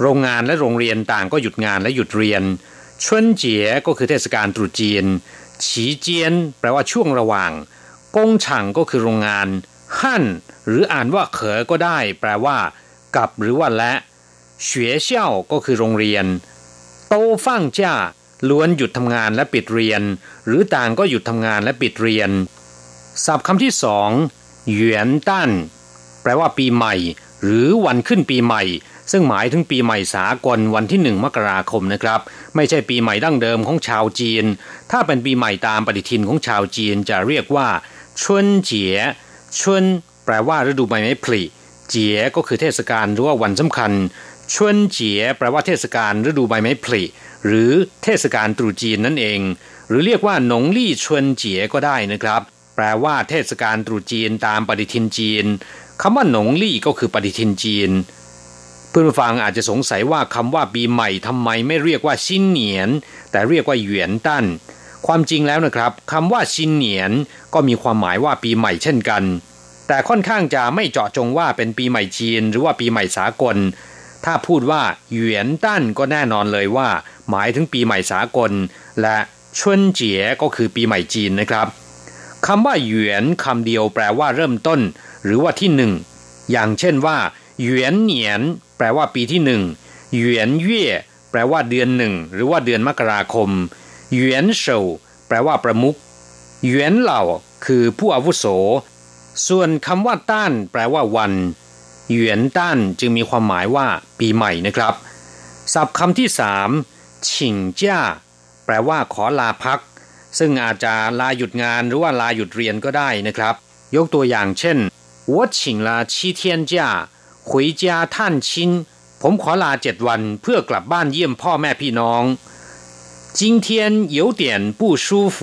โรงงานและโรงเรียนต่างก็หยุดงานและหยุดเรียนชวนเจี๋ยก็คือเทศกาลตรุษจีนฉีเจียนแปลว่าช่วงระหว่างกงฉังก็คือโรงงาน หั่นหรืออ่านว่าเขอก็ได้ แปลว่า กับหรือว่าและเฉวยเช่าก็คือโรงเรียน โตฟั่งจ้าล้วนหยุดทำงานและปิดเรียน หรือต่างก็หยุดทำงานและปิดเรียนศัพท์คำที่สองเหวียนตั้นแปลว่าปีใหม่ หรือวันขึ้นปีใหม่ ซึ่งหมายถึงปีใหม่สากลวันที่หนึ่งมกราคมนะครับ ไม่ใช่ปีใหม่ดั้งเดิมของชาวจีน ถ้าเป็นปีใหม่ตามปฏิทินของชาวจีนจะเรียกว่า ชุนเจี๋ย ชุนแปลว่าฤดูใบไม้ผลิเจี๋ยก็คือเทศกาลหรือว่าวันสำคัญชวนเจี๋ยแปลว่าเทศกาลฤดูใบไม้ผลิหรือเทศกาลตรุษจีนนั่นเอง หรือเรียกว่าหนงลี่ชวนเจี๋ยก็ได้นะครับ แปลว่าเทศกาลตรุษจีนตามปฏิทินจีนคำว่าหนงลี่ก็คือปฏิทินจีน เพื่อนฟังอาจจะสงสัยว่าคำว่าปีใหม่ทำไมไม่เรียกว่าชินเหนียน แต่เรียกว่าเหวียนตั้น ความจริงแล้วนะครับคำว่าชินเหนียนก็มีความหมายว่าปีใหม่เช่นกัน แต่ค่อนข้างจะไม่เจาะจงว่าเป็นปีใหม่จีน หรือว่าปีใหม่สากล ถ้าพูดว่าเหวียนตั้นก็แน่นอนเลยว่า หมายถึงปีใหม่สากล และชวนเจี๋ยก็คือปีใหม่จีนนะครับคำว่าเหวียนคำเดียวแปลว่าเริ่มต้น หรือว่าที่หนึ่งอย่างเช่นว่าเหวียนเหนียน แปลว่าปีที่หนึ่งเหวียนเย่แปลว่าเดือนหนึ่งหรือว่าเดือนมกราคม เหวียนเฉาแปลว่าประมุขเหวียนเหล่าคือผู้อาวุโส ส่วนคำว่าต้าน แปลว่าวันเหวียนต้านจึงมีความหมายว่าปีใหม่นะครับ ศัพท์คำที่สามฉิงจ้า แปลว่าขอลาพัก ซึ่งอาจจะลาหยุดงานหรือว่าลาหยุดเรียนก็ได้นะครับ ยกตัวอย่างเช่น我请了七天假回家探亲ผมขอลาเจ็ดวันเพื่อกลับบ้านเยี่ยมพ่อแม่พี่น้อง 今天有点不舒服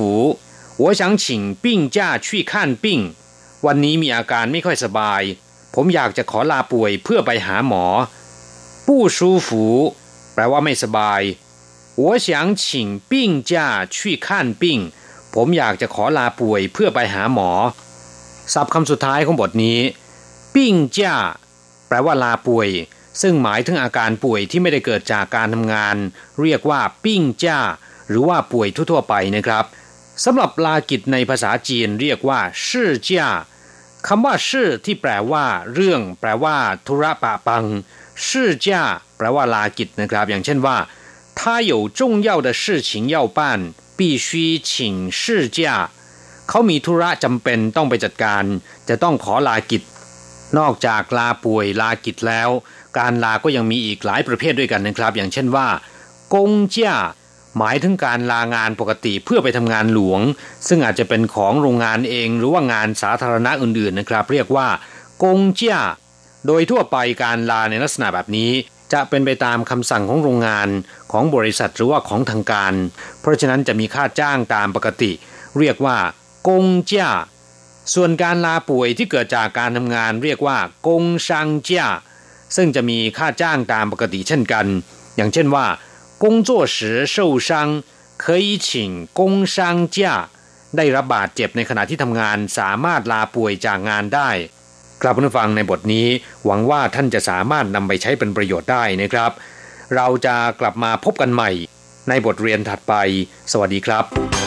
我想请病假去看病วันนี้มีอาการไม่ค่อยสบาย ผมอยากจะขอลาป่วยเพื่อไปหาหมอ不舒服แปลว่าไม่สบาย我想请病假去看病ผมอยากจะขอลาป่วยเพื่อไปหาหมอศัพท์คำสุดท้ายของบทนี้ ปิ้งจ้า แปลว่าลาป่วย ซึ่งหมายถึงอาการป่วยที่ไม่ได้เกิดจากการทำงาน เรียกว่าปิ้งจ้า หรือว่าป่วยทั่วๆไปนะครับสำหรับลากิจในภาษาจีนเรียกว่าชื่อจ้าคำว่าชื่อที่แปลว่า เรื่อง แปลว่า ธุระปะปังชื่อจ้าแปลว่าลากิจนะครับ อย่างเช่นว่า他有重要的事情要办必须请事假เขามีธุระจำเป็นต้องไปจัดการ จะต้องขอลากิจ นอกจากลาป่วยลากิจแล้ว การลาก็ยังมีอีกหลายประเภทด้วยกันนะครับ อย่างเช่นว่า กงเจ้า หมายถึงการลางานปกติเพื่อไปทำงานหลวง ซึ่งอาจจะเป็นของโรงงานเองหรือว่างานสาธารณะอื่นๆนะครับ เรียกว่า กงเจ้า โดยทั่วไปการลาในลักษณะแบบนี้ จะเป็นไปตามคำสั่งของโรงงานของบริษัทหรือว่าของทางการ เพราะฉะนั้นจะมีค่าจ้างตามปกติ เรียกว่ากงเจ้าส่วนการลาป่วยที่เกิดจากการทำงานเรียกว่ากงชังเจ้า ซึ่งจะมีค่าจ้างตามปกติเช่นกัน อย่างเช่นว่า工作时受伤可以请工伤假ได้รับบาดเจ็บในขณะที่ทำงานสามารถลาป่วยจากงานได้กลับมาฟังในบทนี้ หวังว่าท่านจะสามารถนำไปใช้เป็นประโยชน์ได้นะครับ เราจะกลับมาพบกันใหม่ ในบทเรียนถัดไป สวัสดีครับ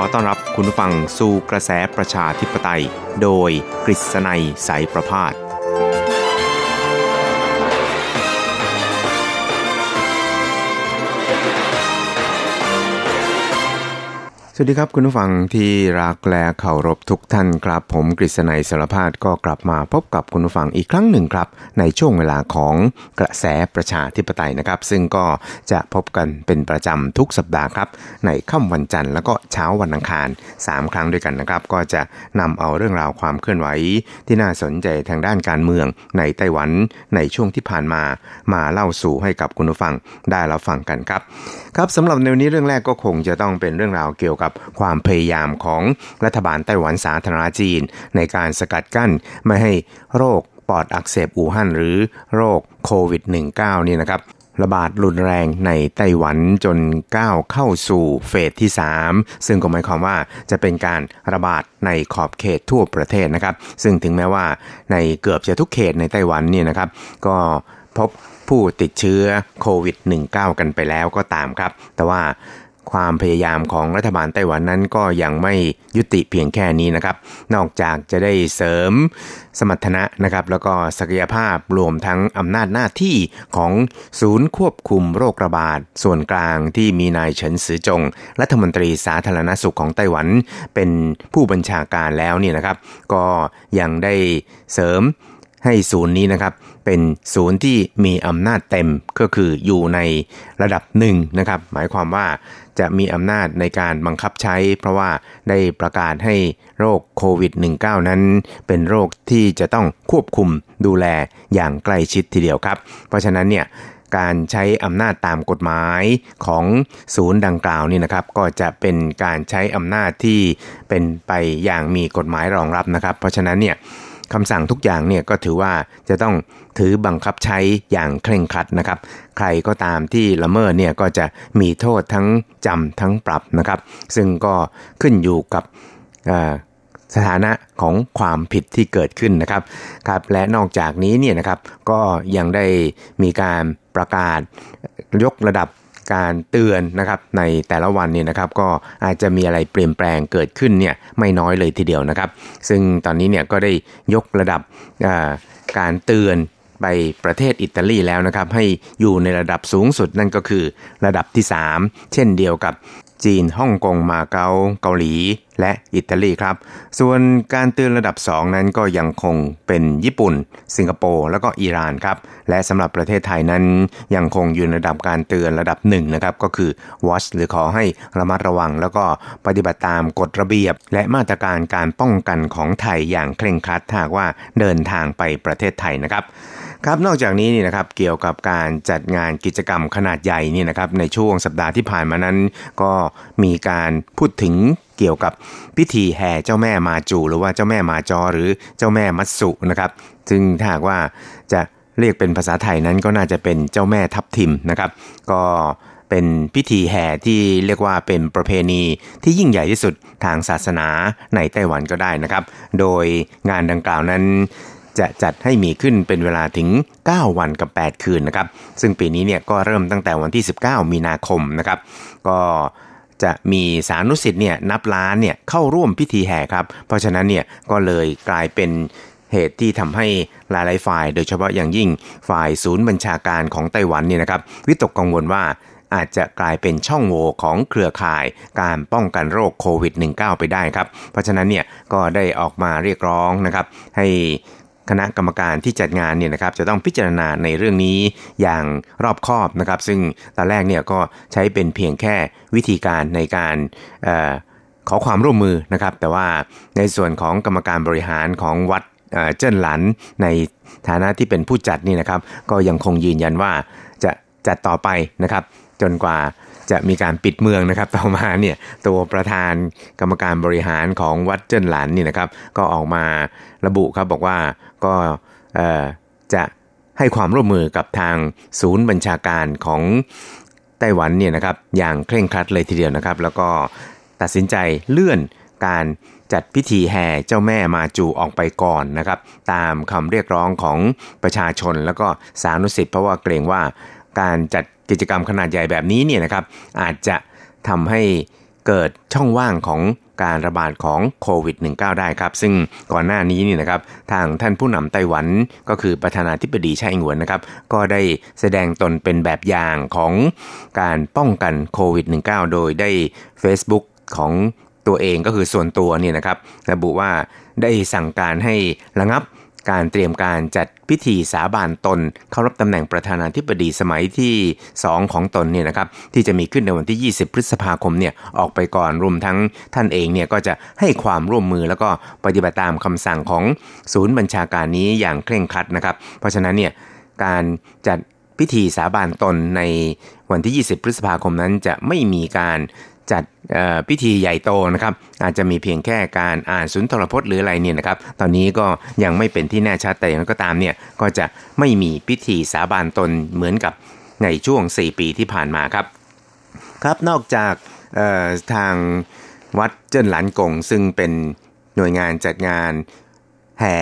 อต้อนรับคุณผู้ฟังสู่กระแสประชาธิปไตย โดยกฤษณัยสายประพาส วัสดีครับคุณผู้ฟังที่รักและเคารพทุกท่านครับ ผมกฤษณัยสารพาดก็กลับมาพบกับคุณผู้ฟังอีกครั้งหนึ่งครับ ในช่วงเวลาของกระแสประชาธิปไตยนะครับ ซึ่งก็จะพบกันเป็นประจำทุกสัปดาห์ครับ ในค่ำวันจันทร์แล้วก็เช้าวันอังคาร 3 ครั้งด้วยกันนะครับ ก็จะนำเอาเรื่องราวความเคลื่อนไหว ที่น่าสนใจทางด้านการเมืองในไต้หวันในช่วงที่ผ่านมา มาเล่าสู่ให้กับคุณผู้ฟังได้รับฟังกันครับครับสำหรับในวันนี้เรื่องแรกก็คงจะต้องเป็นเรื่องราวเกี่ยวกับความพยายามของรัฐบาลไต้หวันสาธารณจีน ในการสกัดกั้นไม่ให้โรคปอดอักเสบอู่ฮั่นหรือโรคโควิด -19 นี่นะครับระบาดรุนแรงในไต้หวันจนก้าวเข้าสู่เฟสที่ 3 ซึ่งก็หมายความว่าจะเป็นการระบาดในขอบเขตทั่วประเทศนะครับ ซึ่งถึงแม้ว่าในเกือบจะทุกเขตในไต้หวันเนี่ยนะครับ ก็พบผู้ติดเชื้อโควิด -19 กันไปแล้วก็ตามครับ แต่ว่า ความพยายามของรัฐบาลไต้หวันนั้นก็ยังไม่ยุติเพียงแค่นี้นะครับ นอกจากจะได้เสริมสมรรถนะนะครับ แล้วก็ศักยภาพรวมทั้งอำนาจหน้าที่ของศูนย์ควบคุมโรคระบาด ส่วนกลางที่มีนายเฉินซือจง รัฐมนตรีสาธารณสุขของไต้หวันเป็นผู้บัญชาการแล้วเนี่ยนะครับ ก็ยังได้เสริม ให้ศูนย์นี้นะครับ เป็นศูนย์ที่มีอำนาจเต็มก็คืออยู่ในระดับหนึ่งนะครับ หมายความว่าจะมีอำนาจในการบังคับใช้ เพราะว่าได้ประกาศให้โรคโควิด -19 นั้น เป็นโรคที่จะต้องควบคุมดูแลอย่างใกล้ชิดทีเดียวครับ เพราะฉะนั้นเนี่ยการใช้อำนาจตามกฎหมายของศูนย์ดังกล่าวนี่นะครับ ก็จะเป็นการใช้อำนาจที่เป็นไปอย่างมีกฎหมายรองรับนะครับ เพราะฉะนั้นเนี่ย คำสั่งทุกอย่างเนี่ยก็ถือว่าจะต้องถือบังคับใช้อย่างเคร่งครัดนะครับ ใครก็ตามที่ละเมิดเนี่ยก็จะมีโทษทั้งจำทั้งปรับนะครับ ซึ่งก็ขึ้นอยู่กับสถานะของความผิดที่เกิดขึ้นนะครับครับและนอกจากนี้เนี่ยนะครับก็ยังได้มีการประกาศยกระดับ การเตือนนะครับในแต่ละวันเนี่ยนะครับก็อาจจะมีอะไรเปลี่ยนแปลงเกิดขึ้นเนี่ยไม่น้อยเลยทีเดียวนะครับ ซึ่งตอนนี้เนี่ยก็ได้ยกระดับการเตือนไปประเทศอิตาลีแล้วนะครับ ให้อยู่ในระดับสูงสุดนั่นก็คือระดับที่ 3 เช่นเดียวกับ จีนฮ่องกงมาเก๊าเกาหลี และอิตาลีครับ ส่วนการเตือนระดับ 2 นั้นก็ยังคงเป็นญี่ปุ่น สิงคโปร์แล้วก็อิหร่านครับ และสำหรับประเทศไทยนั้นยังคงอยู่ในระดับการเตือนระดับ1นะครับก็คือ watch หรือขอให้ระมัดระวัง แล้วก็ปฏิบัติตามกฎระเบียบ และมาตรการการป้องกันของไทยอย่างเคร่งครัดถ้าว่าเดินทางไปประเทศไทยนะครับ ครับนอกจากนี้นี่นะครับเกี่ยวกับการจัดงานกิจกรรมขนาดใหญ่นี่นะครับในช่วงสัปดาห์ที่ผ่านมานั้น ก็มีการพูดถึงเกี่ยวกับพิธีแห่เจ้าแม่มาจู หรือว่าเจ้าแม่มาจอหรือเจ้าแม่มัตสุนะครับซึ่งถ้าว่าจะเรียกเป็นภาษาไทยนั้นก็น่าจะเป็นเจ้าแม่ทับทิมนะครับ ก็เป็นพิธีแห่ที่เรียกว่าเป็นประเพณีที่ยิ่งใหญ่ที่สุดทางศาสนาในไต้หวันก็ได้นะครับ โดยงานดังกล่าวนั้น จะจัดให้มีขึ้นเป็นเวลาถึง 9 วันกับ 8 คืนนะครับ ซึ่งปีนี้เนี่ยก็เริ่มตั้งแต่วันที่ 19 มีนาคมนะครับ ก็จะมีสานุสิทธิ์เนี่ยนับล้านเนี่ยเข้าร่วมพิธีแห่ครับ เพราะฉะนั้นเนี่ยก็เลยกลายเป็นเหตุที่ทำให้หลายๆฝ่าย โดยเฉพาะอย่างยิ่งฝ่ายศูนย์บัญชาการของไต้หวันเนี่ยนะครับ วิตกกังวลว่าอาจจะกลายเป็นช่องโหว่ของเครือข่ายการป้องกันโรคโควิด -19 ไปได้ครับ เพราะฉะนั้นเนี่ยก็ได้ออกมาเรียกร้องนะครับ ให้ คณะกรรมการที่จัดงานเนี่ยนะครับจะต้องพิจารณาในเรื่องนี้อย่างรอบคอบนะครับ ซึ่งตอนแรกเนี่ยก็ใช้เป็นเพียงแค่วิธีการในการอขอความร่วมมือนะครับ แต่ว่าในส่วนของกรรมการบริหารของวัดเจิ้นหลันในฐานะที่เป็นผู้จัดนี่นะครับ ก็ยังคงยืนยันว่าจะจัดต่อไปนะครับ จนกว่าจะมีการปิดเมืองนะครับ ต่อมาเนี่ยตัวประธานกรรมการบริหารของวัดเจิ้นหลานนี่นะครับ ก็ออกมาระบุครับบอกว่า ก็จะให้ความร่วมมือกับทางศูนย์บัญชาการของไต้หวันเนี่ยนะครับอย่างเคร่งครัดเลยทีเดียวนะครับ แล้วก็ตัดสินใจเลื่อนการจัดพิธีแห่เจ้าแม่มาจูออกไปก่อนนะครับ ตามคำเรียกร้องของประชาชนแล้วก็สานุสิทธิ์เพราะว่าเกรงว่าการจัดกิจกรรมขนาดใหญ่แบบนี้เนี่ยนะครับ อาจจะทำให้เกิดช่องว่างของ การระบาดของโควิด -19 ได้ครับ ซึ่งก่อนหน้านี้นี่นะครับทางท่านผู้นำไต้หวันก็คือประธานาธิบดีไช่หงวนนะครับก็ได้แสดงตนเป็นแบบอย่างของการป้องกันโควิด -19 โดยได้ Facebook ของตัวเองก็คือส่วนตัวเนี่ยนะครับ ระบุว่าได้สั่งการให้ระงับ การเตรียมการจัดพิธีสาบานตน เข้ารับตำแหน่งประธานาธิบดีสมัยที่ 2 ของตนเนี่ยนะครับที่จะมีขึ้นในวันที่ 20 พฤษภาคมเนี่ยออกไปก่อนรวมทั้งท่านเองเนี่ยก็จะให้ความร่วมมือแล้วก็ปฏิบัติตามคำสั่งของศูนย์บัญชาการนี้อย่างเคร่งครัดนะครับ เพราะฉะนั้นเนี่ยการจัดพิธีสาบานตนในวันที่ 20 พฤษภาคมนั้นจะไม่มีการ จัดพิธีใหญ่โตนะครับ อาจจะมีเพียงแค่การอ่านสุนทรพจน์หรืออะไรเนี่ยนะครับ ตอนนี้ก็ยังไม่เป็นที่แน่ชัดแต่อย่างไรก็ตามเนี่ยก็จะไม่มีพิธีสาบานตนเหมือนกับในช่วง 4 ปีที่ผ่านมาครับ ครับนอกจากทางวัดเจิ้นหลานกง ซึ่งเป็นหน่วยงานจัดงานแห่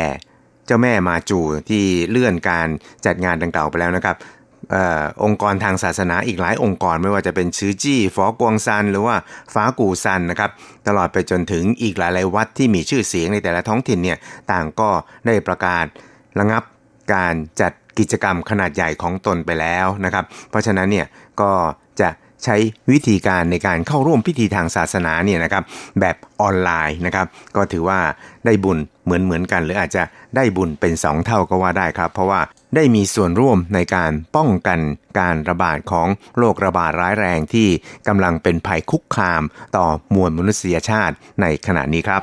เจ้าแม่มาจูที่เลื่อนการจัดงานดังกล่าวไปแล้วนะครับ องค์กรทางศาสนาอีกหลายองค์กรไม่ว่าจะเป็นชื้อจี้ฟอกวงซัน หรือว่าฟ้ากูซันนะครับตลอดไปจนถึงอีกหลายๆวัดที่มีชื่อเสียงในแต่ละท้องถิ่นเนี่ยต่างก็ได้ประกาศระงับการจัดกิจกรรมขนาดใหญ่ของตนไปแล้วนะครับ เพราะฉะนั้นเนี่ยก็จะใช้วิธีการในการเข้าร่วมพิธีทางศาสนาเนี่ยนะครับแบบออนไลน์นะครับ ก็ถือว่าได้บุญเหมือนเหมือนกัน หรืออาจจะได้บุญเป็น 2 เท่าก็ว่าได้ครับ เพราะว่า ได้มีส่วนร่วมในการป้องกันการระบาดของโรคระบาดร้ายแรงที่กำลังเป็นภัยคุกคามต่อมวลมนุษยชาติในขณะนี้ครับ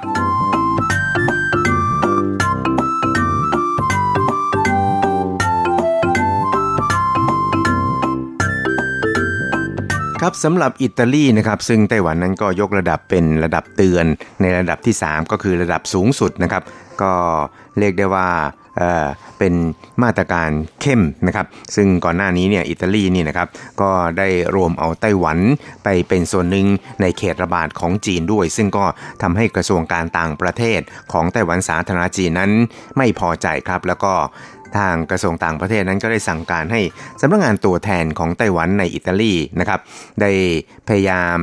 ครับสำหรับอิตาลีนะครับซึ่งไต้หวันนั้นก็ยกระดับเป็นระดับเตือนในระดับที่ 3 ก็คือระดับสูงสุดนะครับ ก็เรียกได้ว่า เป็นมาตรการเข้มนะครับซึ่งก่อนหน้านี้เนี่ยอิตาลีนี่นะครับก็ได้รวมเอาไต้หวันไปเป็นส่วนหนึ่งในเขตระบาดของจีนด้วย ซึ่งก็ทำให้กระทรวงการต่างประเทศของไต้หวันสาธารณจีนนั้นไม่พอใจครับ แล้วก็ทางกระทรวงต่างประเทศนั้นก็ได้สั่งการให้สำนักงงานตัวแทนของไต้หวันในอิตาลีนะครับได้พยายาม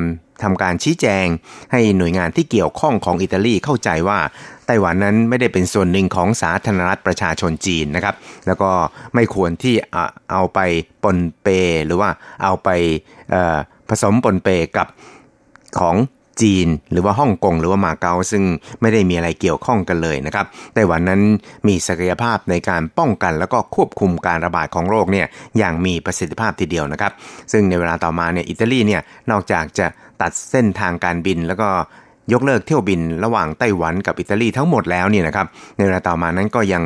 ทำการชี้แจง ให้หน่วยงานที่เกี่ยวข้องของอิตาลีเข้าใจว่าไต้หวันนั้นไม่ได้เป็นส่วนหนึ่งของสาธารณรัฐประชาชนจีนนะครับ แล้วก็ไม่ควรที่เอาไปปนเป หรือว่าเอาไปผสมปนเปกับของจีนหรือว่าฮ่องกงหรือว่ามาเก๊าซึ่งไม่ได้มีอะไรเกี่ยวข้องกันเลยนะครับไต้หวันนั้นมีศักยภาพในการป้องกันแล้วก็ควบคุมการระบาดของโรคเนี่ยอย่างมีประสิทธิภาพทีเดียวนะครับ ซึ่งในเวลาต่อมาเนี่ยอิตาลีเนี่ยนอกจากจะ ตัดเส้นทางการบิน แล้วก็ยกเลิกเที่ยวบินระหว่างไต้หวันกับอิตาลีทั้งหมดแล้วเนี่ยนะครับในเวลาต่อมานั้นก็ยัง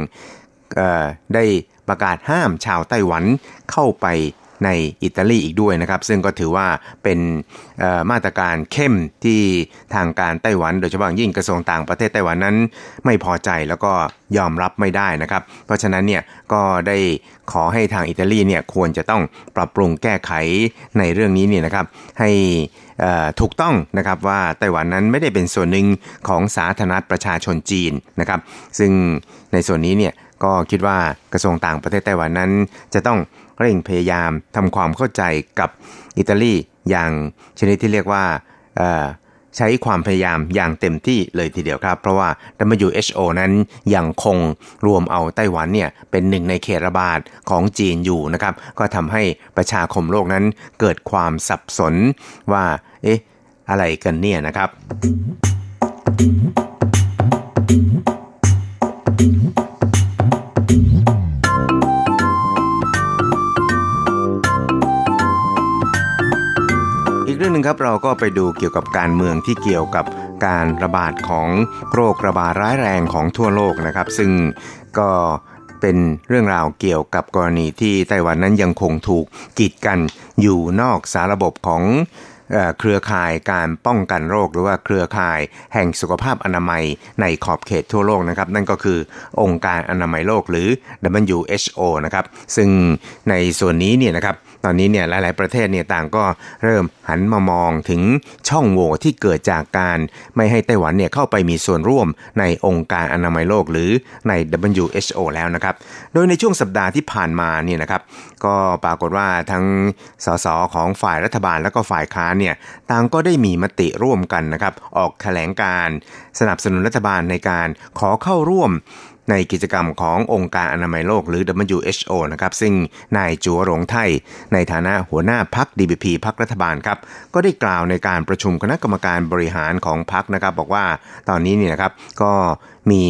ได้ประกาศห้ามชาวไต้หวันเข้าไป ในอิตาลีอีกด้วยนะครับ ซึ่งก็ถือว่าเป็นมาตรการเข้มที่ทางการไต้หวัน โดยเฉพาะยิ่งกระทรวงต่างประเทศไต้หวันนั้น ไม่พอใจแล้วก็ยอมรับไม่ได้นะครับ เพราะฉะนั้นเนี่ยก็ได้ขอให้ทางอิตาลีเนี่ยควรจะต้องปรับปรุงแก้ไขในเรื่องนี้เนี่ยนะครับให้ถูกต้องนะครับว่าไต้หวันนั้นไม่ได้เป็นส่วนหนึ่งของสาธารณรัฐประชาชนจีนนะครับ ซึ่งในส่วนนี้เนี่ยก็คิดว่ากระทรวงต่างประเทศไต้หวันนั้นจะต้อง เร่งพยายามทำความเข้าใจกับอิตาลีอย่างชนิดที่เรียกว่าใช้ความพยายามอย่างเต็มที่เลยทีเดียวครับ เพราะว่า WHO นั้นยังคงรวมเอาไต้หวันเนี่ยเป็นหนึ่งในเขตระบาดของจีนอยู่นะครับ ก็ทำให้ประชาคมโลกนั้นเกิดความสับสนว่า เอ๊ะ อะไรกันเนี่ยนะครับ นึ่งครับเราก็ไปดูเกี่ยวกับการเมืองที่เกี่ยวกับการระบาดของโรคระบาดร้ายแรงของทั่วโลกนะครับ ซึ่งก็เป็นเรื่องราวเกี่ยวกับกรณีที่ไต้หวันนั้นยังคงถูกกีดกันอยู่นอกสาระบบของเครือข่ายการป้องกันโรค หรือว่าเครือข่ายแห่งสุขภาพอนามัยในขอบเขตทั่วโลกนะครับ นั่นก็คือองค์การอนามัยโลกหรือ WHO นะครับ ซึ่งในส่วนนี้เนี่ยนะครับ ตอนนี้เนี่ยหลาย ๆ ประเทศเนี่ยต่างก็เริ่มหันมามองถึงช่องโหว่ที่เกิดจากการไม่ให้ไต้หวันเนี่ยเข้าไปมีส่วนร่วมในองค์การอนามัยโลกหรือใน WHO แล้วนะครับ โดยในช่วงสัปดาห์ที่ผ่านมาเนี่ยนะครับ ก็ปรากฏว่าทั้งสสของฝ่ายรัฐบาลและก็ฝ่ายค้านเนี่ยต่างก็ได้มีมติร่วมกันนะครับ ออกแถลงการสนับสนุนรัฐบาลในการขอเข้าร่วม ในกิจกรรมขององค์การอนามัยโลกหรือ WHO นะครับ ซึ่งนายจัวหลงไทย ในฐานะหัวหน้าพัก DPP พักรัฐบาลครับ ก็ได้กล่าวในการประชุมคณะกรรมการบริหารของพักนะครับ บอกว่าตอนนี้เนี่ยนะครับก็มี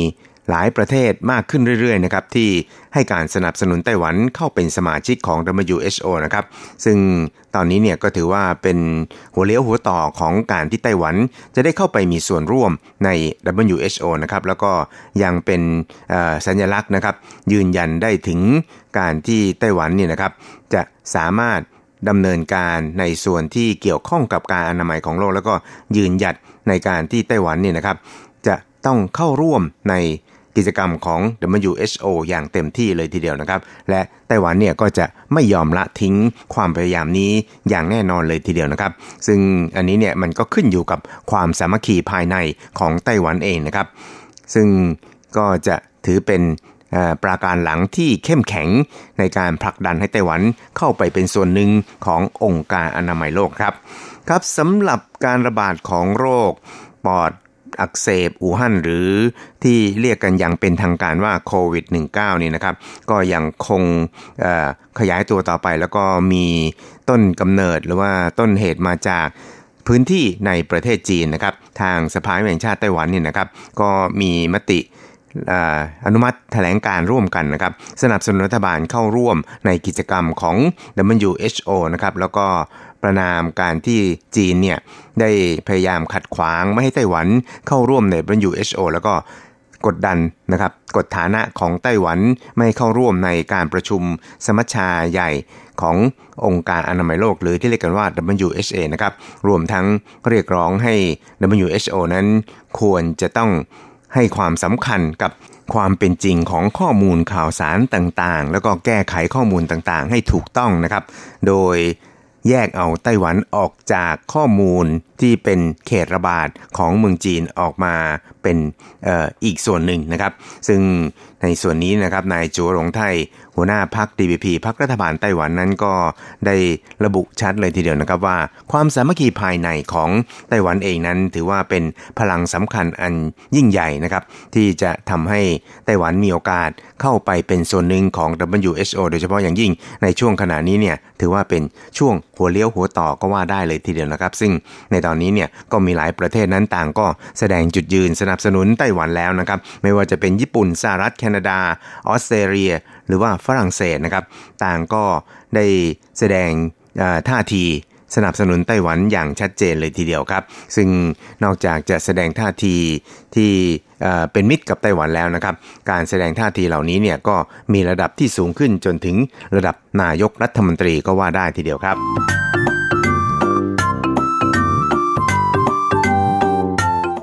หลายประเทศมากขึ้นเรื่อยๆนะครับที่ให้การสนับสนุนไต้หวันเข้าเป็นสมาชิกของ WHO นะครับซึ่งตอนนี้เนี่ยก็ถือว่าเป็นหัวเลี้ยวหัวต่อของการที่ไต้หวันจะได้เข้าไปมีส่วนร่วมใน WHO นะครับแล้วก็ยังเป็นสัญลักษณ์นะครับยืนยันได้ถึงการที่ไต้หวันเนี่ยนะครับจะสามารถดำเนินการในส่วนที่เกี่ยวข้องกับการอนามัยของโลก แล้วก็ยืนหยัดในการที่ไต้หวันเนี่ยนะครับจะต้องเข้าร่วมใน กิจกรรมของ WHO อย่างเต็มที่เลยทีเดียวนะครับ และไต้หวันเนี่ยก็จะไม่ยอมละทิ้งความพยายามนี้อย่างแน่นอนเลยทีเดียวนะครับ ซึ่งอันนี้เนี่ยมันก็ขึ้นอยู่กับความสามัคคีภายในของไต้หวันเองนะครับ ซึ่งก็จะถือเป็นปราการหลังที่เข้มแข็งในการผลักดันให้ไต้หวันเข้าไปเป็นส่วนหนึ่งขององค์การอนามัยโลกครับ ครับสำหรับการระบาดของโรคปอด อักเสบอู่ฮั่นหรือที่เรียกกันอย่างเป็นทางการว่าโควิด -19 นี่นะครับ ก็ยังคงขยายตัวต่อไปแล้วก็มีต้นกำเนิดหรือว่าต้นเหตุมาจากพื้นที่ในประเทศจีนนะครับ ทางสภาแห่งชาติไต้หวันนี่นะครับ ก็มีมติ อนุมัติแถลงการร่วมกันนะครับสนับสนุนรัฐบาลเข้าร่วมในกิจกรรมของ WHO นะครับแล้วก็ประนามการที่จีนเนี่ยได้พยายามขัดขวางไม่ให้ไต้หวันเข้าร่วมใน WHO แล้วก็กดดันนะครับกดฐานะของไต้หวันไม่เข้าร่วมในการประชุมสมัชชาใหญ่ขององค์การอนามัยโลก หรือที่เรียกกันว่า WHA นะครับรวมทั้งเรียกร้องให้ WHO นั้นควรจะต้อง ให้ความสำคัญกับความเป็นจริงของข้อมูลข่าวสารต่างๆ แล้วก็แก้ไขข้อมูลต่างๆ ให้ถูกต้องนะครับ โดยแยกเอาไต้หวันออกจากข้อมูลที่เป็นเขตระบาดของเมืองจีนออกมาเป็นอออีกส่วนหนึ่งนะครับ ซึ่งในส่วนนี้นะครับนายจัวหลงไทยหัวหน้าพัก DPP พักรัฐบาลไต้หวันนั้นก็ได้ระบุชัดเลยทีเดียวนะครับว่า ความสามัคคีภายในของไต้หวันเองนั้น ถือว่าเป็นพลังสำคัญอันยิ่งใหญ่นะครับ ที่จะทำให้ไต้หวันมีโอกาสเข้าไปเป็นส่วนหนึ่งของ WHO โดยเฉพาะอย่างยิ่งในช่วงขณะนี้เนี่ยถือว่าเป็นช่วงหัวเลี้ยวหัวต่อก็ว่าได้เลยทีเดียวนะครับ ซึ่งในตอนนี้เนี่ยก็มีหลายประเทศนั้นต่างก็แสดงจุดยืนสนับสนุนไต้หวันแล้วนะครับ ไม่ว่าจะเป็นญี่ปุ่นสหรัฐแคนาดา ออสเตรเลีย หรือว่าฝรั่งเศสนะครับ ต่างก็ได้แสดงท่าทีสนับสนุนไต้หวันอย่างชัดเจนเลยทีเดียวครับ ซึ่งนอกจากจะแสดงท่าทีที่เป็นมิตรกับไต้หวันแล้วนะครับ การแสดงท่าทีเหล่านี้เนี่ยก็มีระดับที่สูงขึ้นจนถึงระดับนายกรัฐมนตรีก็ว่าได้ทีเดียวครับ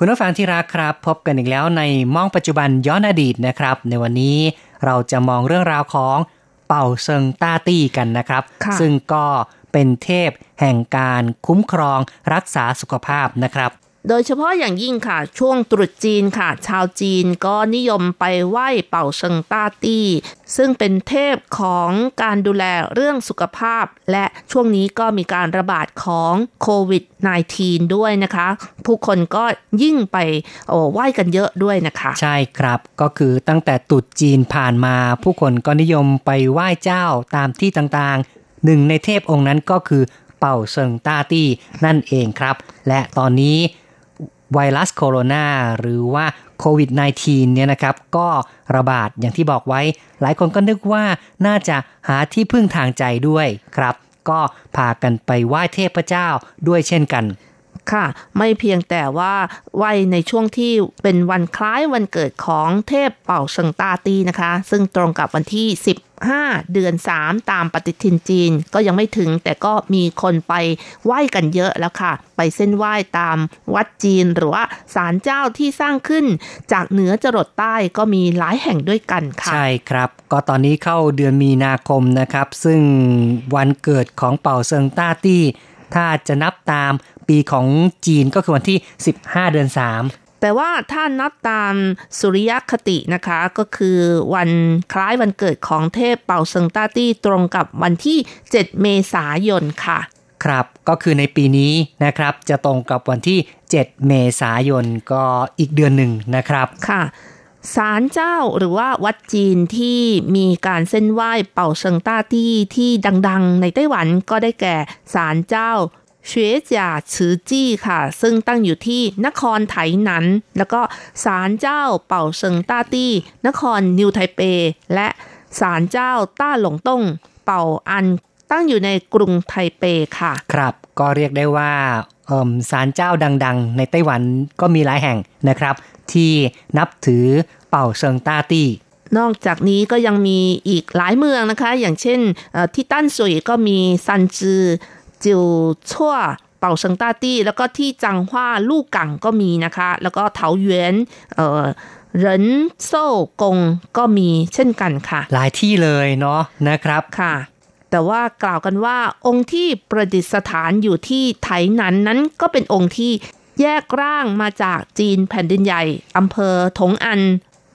คุณผู้ฟังที่รักครับ พบกันอีกแล้วในมองปัจจุบันย้อนอดีตนะครับ ในวันนี้เราจะมองเรื่องราวของเป่าเซิงต้าตี้กันนะครับค่ะซึ่งก็เป็นเทพแห่งการคุ้มครองรักษาสุขภาพนะครับ โดยเฉพาะอย่างยิ่งค่ะ ช่วงตรุษจีนค่ะ ชาวจีนก็นิยมไปไหว้เป่าเซิงต้าตี้ ซึ่งเป็นเทพของการดูแลเรื่องสุขภาพ และช่วงนี้ก็มีการระบาดของโควิด -19 ด้วยนะคะ ผู้คนก็ยิ่งไปไหว้กันเยอะด้วยนะคะ ใช่ครับก็คือตั้งแต่ตรุษจีนผ่านมา ผู้คนก็นิยมไปไหว้เจ้าตามที่ต่างๆ หนึ่งในเทพองค์นั้นก็คือเป่าเซิงต้าตี้นั่นเองครับ และตอนนี้ ไวรัสโคโรนาหรือว่าโควิด -19 เนี่ยนะครับ ก็ระบาดอย่างที่บอกไว้ หลายคนก็นึกว่าน่าจะหาที่พึ่งทางใจด้วยครับ ก็พากันไปไหว้เทพเจ้าด้วยเช่นกันค่ะไม่เพียงแต่ว่าไหวในช่วงที่เป็นวันคล้ายวันเกิดของเทพเป่าเซิงตาตีนะคะ ซึ่งตรงกับวันที่ 15 เดือน 3 ตามปฏิทินจีนก็ยังไม่ถึง แต่ก็มีคนไปไหว้กันเยอะแล้วค่ะ ไปเส้นไหว้ตามวัดจีนหรือว่าศาลเจ้าที่สร้างขึ้น จากเหนือจรดใต้ก็มีหลายแห่งด้วยกันค่ะ ใช่ครับ ก็ตอนนี้เข้าเดือนมีนาคมนะครับ ซึ่งวันเกิดของเป่าเซิงต้าตี้ถ้าจะนับตามปีของจีนก็คือวันที่ 15 เดือน 3 แต่ว่าถ้านับตามสุริยคตินะคะ ก็คือวันคล้ายวันเกิดของเทพเป่าเซิงต้าตี้ตรงกับวันที่ 7 เมษายนค่ะ ครับก็คือในปีนี้นะครับจะตรงกับวันที่ 7 เมษายนก็อีกเดือนหนึ่งนะครับค่ะศาลเจ้าหรือว่าวัดจีนที่มีการเส้นไหว้เป่าเซิงต้าตี้ที่ดัง ๆ ในไต้หวันก็ได้แก่ศาลเจ้า เฉวยจ่าฉือจี้ค่ะ ซึ่งตั้งอยู่ที่นครไถหนัน แล้วก็ศาลเจ้าเป่าเซิงต้าตี้ นครนิวไทเป และศาลเจ้าต้าหลงต้ง เป่าอันตั้งอยู่ในกรุงไทเปค่ะ ครับ ก็เรียกได้ว่าเออศาลเจ้าดัง ๆ ในไต้หวันก็มีหลายแห่งนะครับ ที่นับถือเป่าเซิงต้าตี้นอกจากนี้ก็ยังมีอีกหลายเมืองนะคะ อย่างเช่นที่ตั้นสุยก็มีซันจือ จิวชั่วเป่าเซิงต้าตี้ แล้วก็ที่จังหว้าลู่กังก็มีนะคะ แล้วก็เถาหยวนเอ่อเหรินโซ่กงก็มีเช่นกันค่ะ หลายที่เลยเนาะนะครับค่ะ แต่ว่ากล่าวกันว่าองค์ที่ประดิษฐานอยู่ที่ไถหนันนั้นก็เป็นองค์ที่แยกร่างมาจากจีนแผ่นดินใหญ่อำเภอถงอัน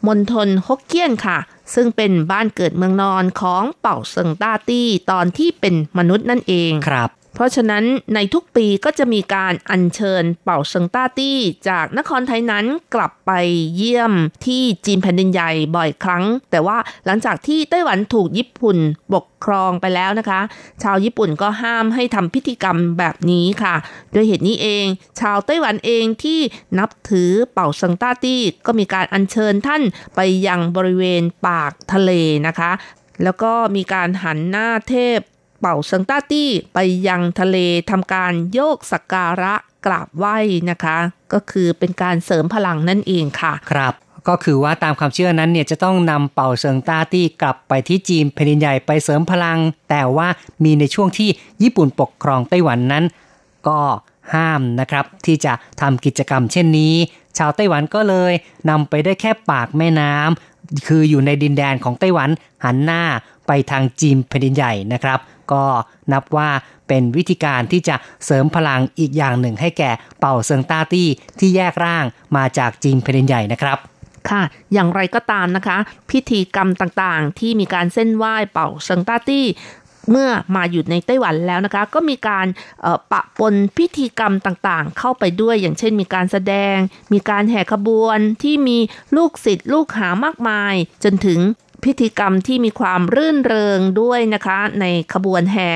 มณฑลฮกเกี้ยนค่ะ ซึ่งเป็นบ้านเกิดเมืองนอนของเป่าเซิงต้าตี้ตอนที่เป็นมนุษย์นั่นเองครับ เพราะฉะนั้นในทุกปีก็จะมีการอัญเชิญเป่าเซิงต้าตี้ จากนครไทยนั้นกลับไปเยี่ยมที่จีนแผ่นดินใหญ่บ่อยครั้ง แต่ว่าหลังจากที่ไต้หวันถูกญี่ปุ่นปกครองไปแล้วนะคะ ชาวญี่ปุ่นก็ห้ามให้ทำพิธีกรรมแบบนี้ค่ะด้วยเหตุนี้เอง ชาวไต้หวันเองที่นับถือเป่าเซิงต้าตี้ ก็มีการอัญเชิญท่านไปยังบริเวณปากทะเลนะคะ แล้วก็มีการหันหน้าเทพ เป่าเซิงต้าตี้ไปยังทะเลทำการโยกสักการะกราบไหว้นะคะ ก็คือเป็นการเสริมพลังนั่นเองค่ะ ครับก็คือว่าตามความเชื่อนั้นเนี่ยจะต้องนำเป่าเซิงต้าตี้กลับไปที่จีนแผ่นดินใหญ่ไปเสริมพลัง แต่ว่ามีในช่วงที่ญี่ปุ่นปกครองไต้หวันนั้น ก็ห้ามนะครับ ที่จะทำกิจกรรมเช่นนี้ ชาวไต้หวันก็เลยนำไปได้แค่ปากแม่น้ำคืออยู่ในดินแดนของไต้หวันหันหน้าไปทางจีนแผ่นดินใหญ่นะครับ ก็นับว่าเป็นวิธีการที่จะเสริมพลังอีกอย่างหนึ่งให้แก่เป่าเซิงต้าตี้ที่แยกร่างมาจากจีนแผ่นดินใหญ่นะครับค่ะ อย่างไรก็ตามนะคะ พิธีกรรมต่างๆ ที่มีการเส้นไหว้เป่าเซิงต้าตี้เมื่อมาอยู่ในไต้หวันแล้วนะคะ ก็มีการปะปนพิธีกรรมต่างๆ เข้าไปด้วยอย่างเช่น มีการแสดง มีการแห่ขบวนที่มีลูกศิษย์ลูกหามากมาย จนถึง พิธีกรรมที่มีความรื่นเริงด้วยนะคะ ในขบวนแห่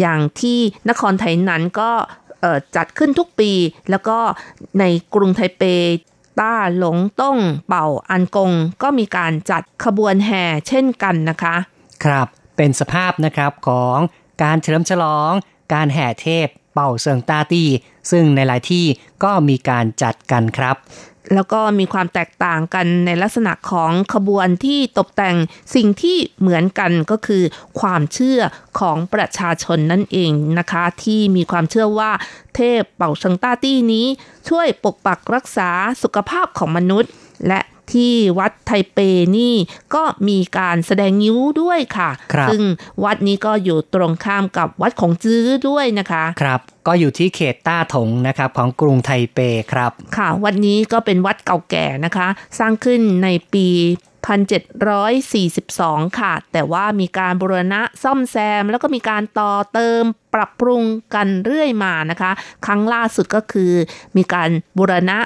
อย่างที่นครไทยนั้นก็จัดขึ้นทุกปี แล้วก็ในกรุงไทเปต้าหลงต้งเป่าอันกง ก็มีการจัดขบวนแห่เช่นกันนะคะ ครับเป็นสภาพนะครับของการเฉลิมฉลอง การแห่เทพเป่าเซิงตาตี้ซึ่งในหลายที่ก็มีการจัดกันครับ แล้วก็มีความแตกต่างกันในลักษณะของขบวนที่ตกแต่งสิ่งที่เหมือนกันก็คือความเชื่อของประชาชนนั่นเองนะคะ ที่มีความเชื่อว่าเทพเป่าชังต้าตี้นี้ ช่วยปกปักรักษาสุขภาพของมนุษย์ และ ที่วัดไทเปนี่ก็มีการแสดงนิ้วด้วยค่ะครับซึ่งวัดนี้ก็อยู่ตรงข้ามกับวัดของจื้อด้วยนะคะครับก็อยู่ที่เขตต้าถงนะครับของกรุงไทเปครับ ค่ะ วัดนี้ก็เป็นวัดเก่าแก่นะคะ สร้างขึ้นในปี 1742 ค่ะ แต่ว่ามีการบูรณะซ่อมแซม แล้วก็มีการต่อเติมปรับปรุงกันเรื่อยมานะคะ ครั้งล่าสุดก็คือมีการบูรณะ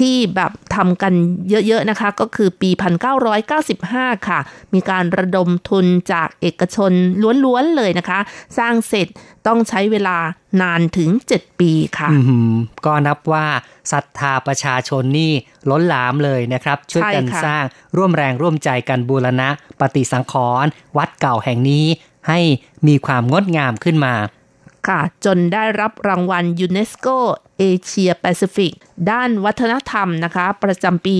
ที่แบบทำกันเยอะๆนะคะ ก็คือปี 1995 ค่ะ มีการระดมทุนจากเอกชนล้วนๆเลยนะคะ สร้างเสร็จต้องใช้เวลานานถึง 7 ปีค่ะอืมก็นับว่าศรัทธาประชาชนนี่ล้นหลามเลยนะครับ ช่วยกันใช่ค่ะสร้างร่วมแรงร่วมใจกันบูรณะ ปฏิสังขรณ์วัดเก่าแห่งนี้ให้มีความงดงามขึ้นมา ค่ะ จนได้รับรางวัลยูเนสโก เอเชียแปซิฟิก ด้านวัฒนธรรมนะคะ ประจำปี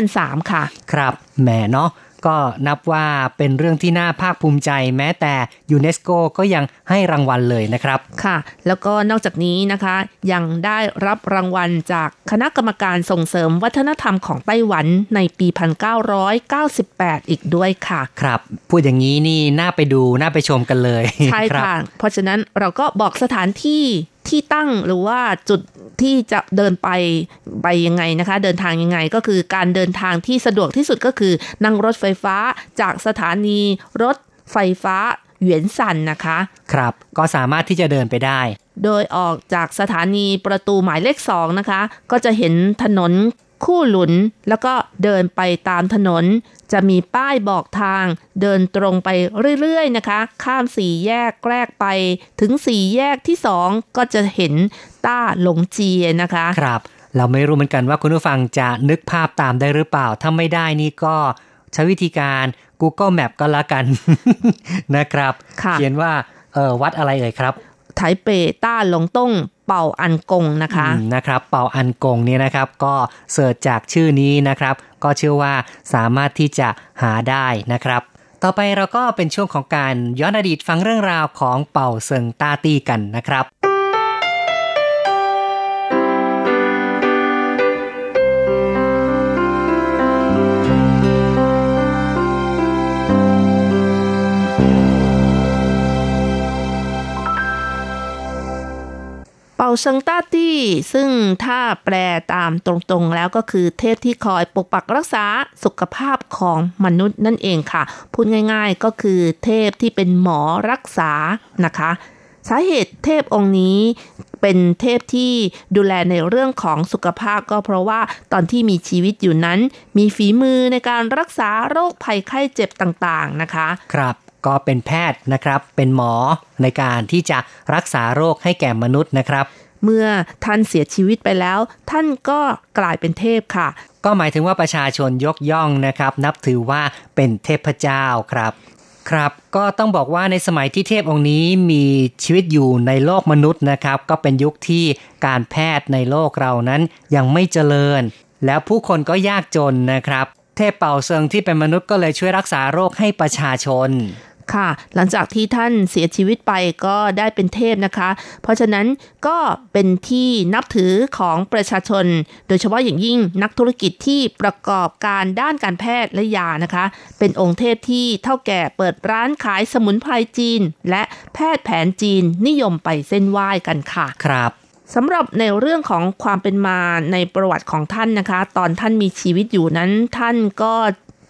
2003 ค่ะ ครับ แหมเนาะก็นับว่าเป็นเรื่องที่น่าภาคภูมิใจ แม้แต่ยูเนสโกก็ยังให้รางวัลเลยนะครับ ค่ะ แล้วก็นอกจากนี้นะคะ ยังได้รับรางวัลจากคณะกรรมการส่งเสริมวัฒนธรรมของไต้หวันในปี 1998 อีกด้วยค่ะ ครับ พูดอย่างนี้นี่น่าไปดูน่าไปชมกันเลย ใช่รับค่ะ เพราะฉะนั้นเราก็บอกสถานที่ ที่ตั้งหรือว่าจุดที่จะเดินไปไปยังไงนะคะ เดินทางยังไงก็คือการเดินทางที่สะดวกที่สุดก็คือนั่งรถไฟฟ้าจากสถานีรถไฟฟ้าเหวียนสันนะคะ ครับ ก็สามารถที่จะเดินไปได้ โดยออกจากสถานีประตูหมายเลขสองนะคะ ก็จะเห็นถนน คู่หลุน แล้วก็เดินไปตามถนน จะมีป้ายบอกทาง เดินตรงไปเรื่อยๆนะคะ ข้ามสี่แยกแรกไป ถึงสี่แยกที่สองก็จะเห็นต้าหลงเจียนะคะ ครับ เราไม่รู้เหมือนกันว่าคุณผู้ฟังจะนึกภาพตามได้หรือเปล่า ถ้าไม่ได้นี่ก็ใช้วิธีการ Google Map ก็แล้วกันนะครับค่ะเขียนว่าเออวัดอะไรเอ่ยครับ ไทเปต้าหลงต้งเป่าอันกงนะคะนะครับ เป่าอันกงเนี่ยนะครับก็เสิร์ชจากชื่อนี้นะครับ ก็เชื่อว่าสามารถที่จะหาได้นะครับ ต่อไปเราก็เป็นช่วงของการย้อนอดีตฟังเรื่องราวของเป่าเซิงตาตี้กันนะครับ ป่าเซิงต้าตี้ซึ่งถ้าแปลตามตรงๆแล้วก็คือเทพที่คอยปกปักรักษาสุขภาพของมนุษย์นั่นเองค่ะ พูดง่ายๆก็คือเทพที่เป็นหมอรักษานะคะ สาเหตุเทพองค์นี้เป็นเทพที่ดูแลในเรื่องของสุขภาพก็เพราะว่าตอนที่มีชีวิตอยู่นั้น มีฝีมือในการรักษาโรคภัยไข้เจ็บต่างๆนะคะ ครับ ก็เป็นแพทย์นะครับ เป็นหมอในการที่จะรักษาโรคให้แก่มนุษย์นะครับ เมื่อท่านเสียชีวิตไปแล้ว ท่านก็กลายเป็นเทพค่ะ ก็หมายถึงว่าประชาชนยกย่องนะครับ นับถือว่าเป็นเทพเจ้าครับครับก็ต้องบอกว่าในสมัยที่เทพองค์นี้มีชีวิตอยู่ในโลกมนุษย์นะครับ ก็เป็นยุคที่การแพทย์ในโลกเรานั้นยังไม่เจริญ แล้วผู้คนก็ยากจนนะครับ เทพเป่าเซิงที่เป็นมนุษย์ก็เลยช่วยรักษาโรคให้ประชาชนค่ะ หลังจากที่ท่านเสียชีวิตไปก็ได้เป็นเทพนะคะ เพราะฉะนั้นก็เป็นที่นับถือของประชาชน โดยเฉพาะอย่างยิ่งนักธุรกิจที่ประกอบการด้านการแพทย์และยานะคะ เป็นองค์เทพที่เท่าแก่เปิดร้านขายสมุนไพรจีน และแพทย์แผนจีนนิยมไปเส้นไหว้กันค่ะ ครับ สำหรับในเรื่องของความเป็นมาในประวัติของท่านนะคะ ตอนท่านมีชีวิตอยู่นั้น ท่านก็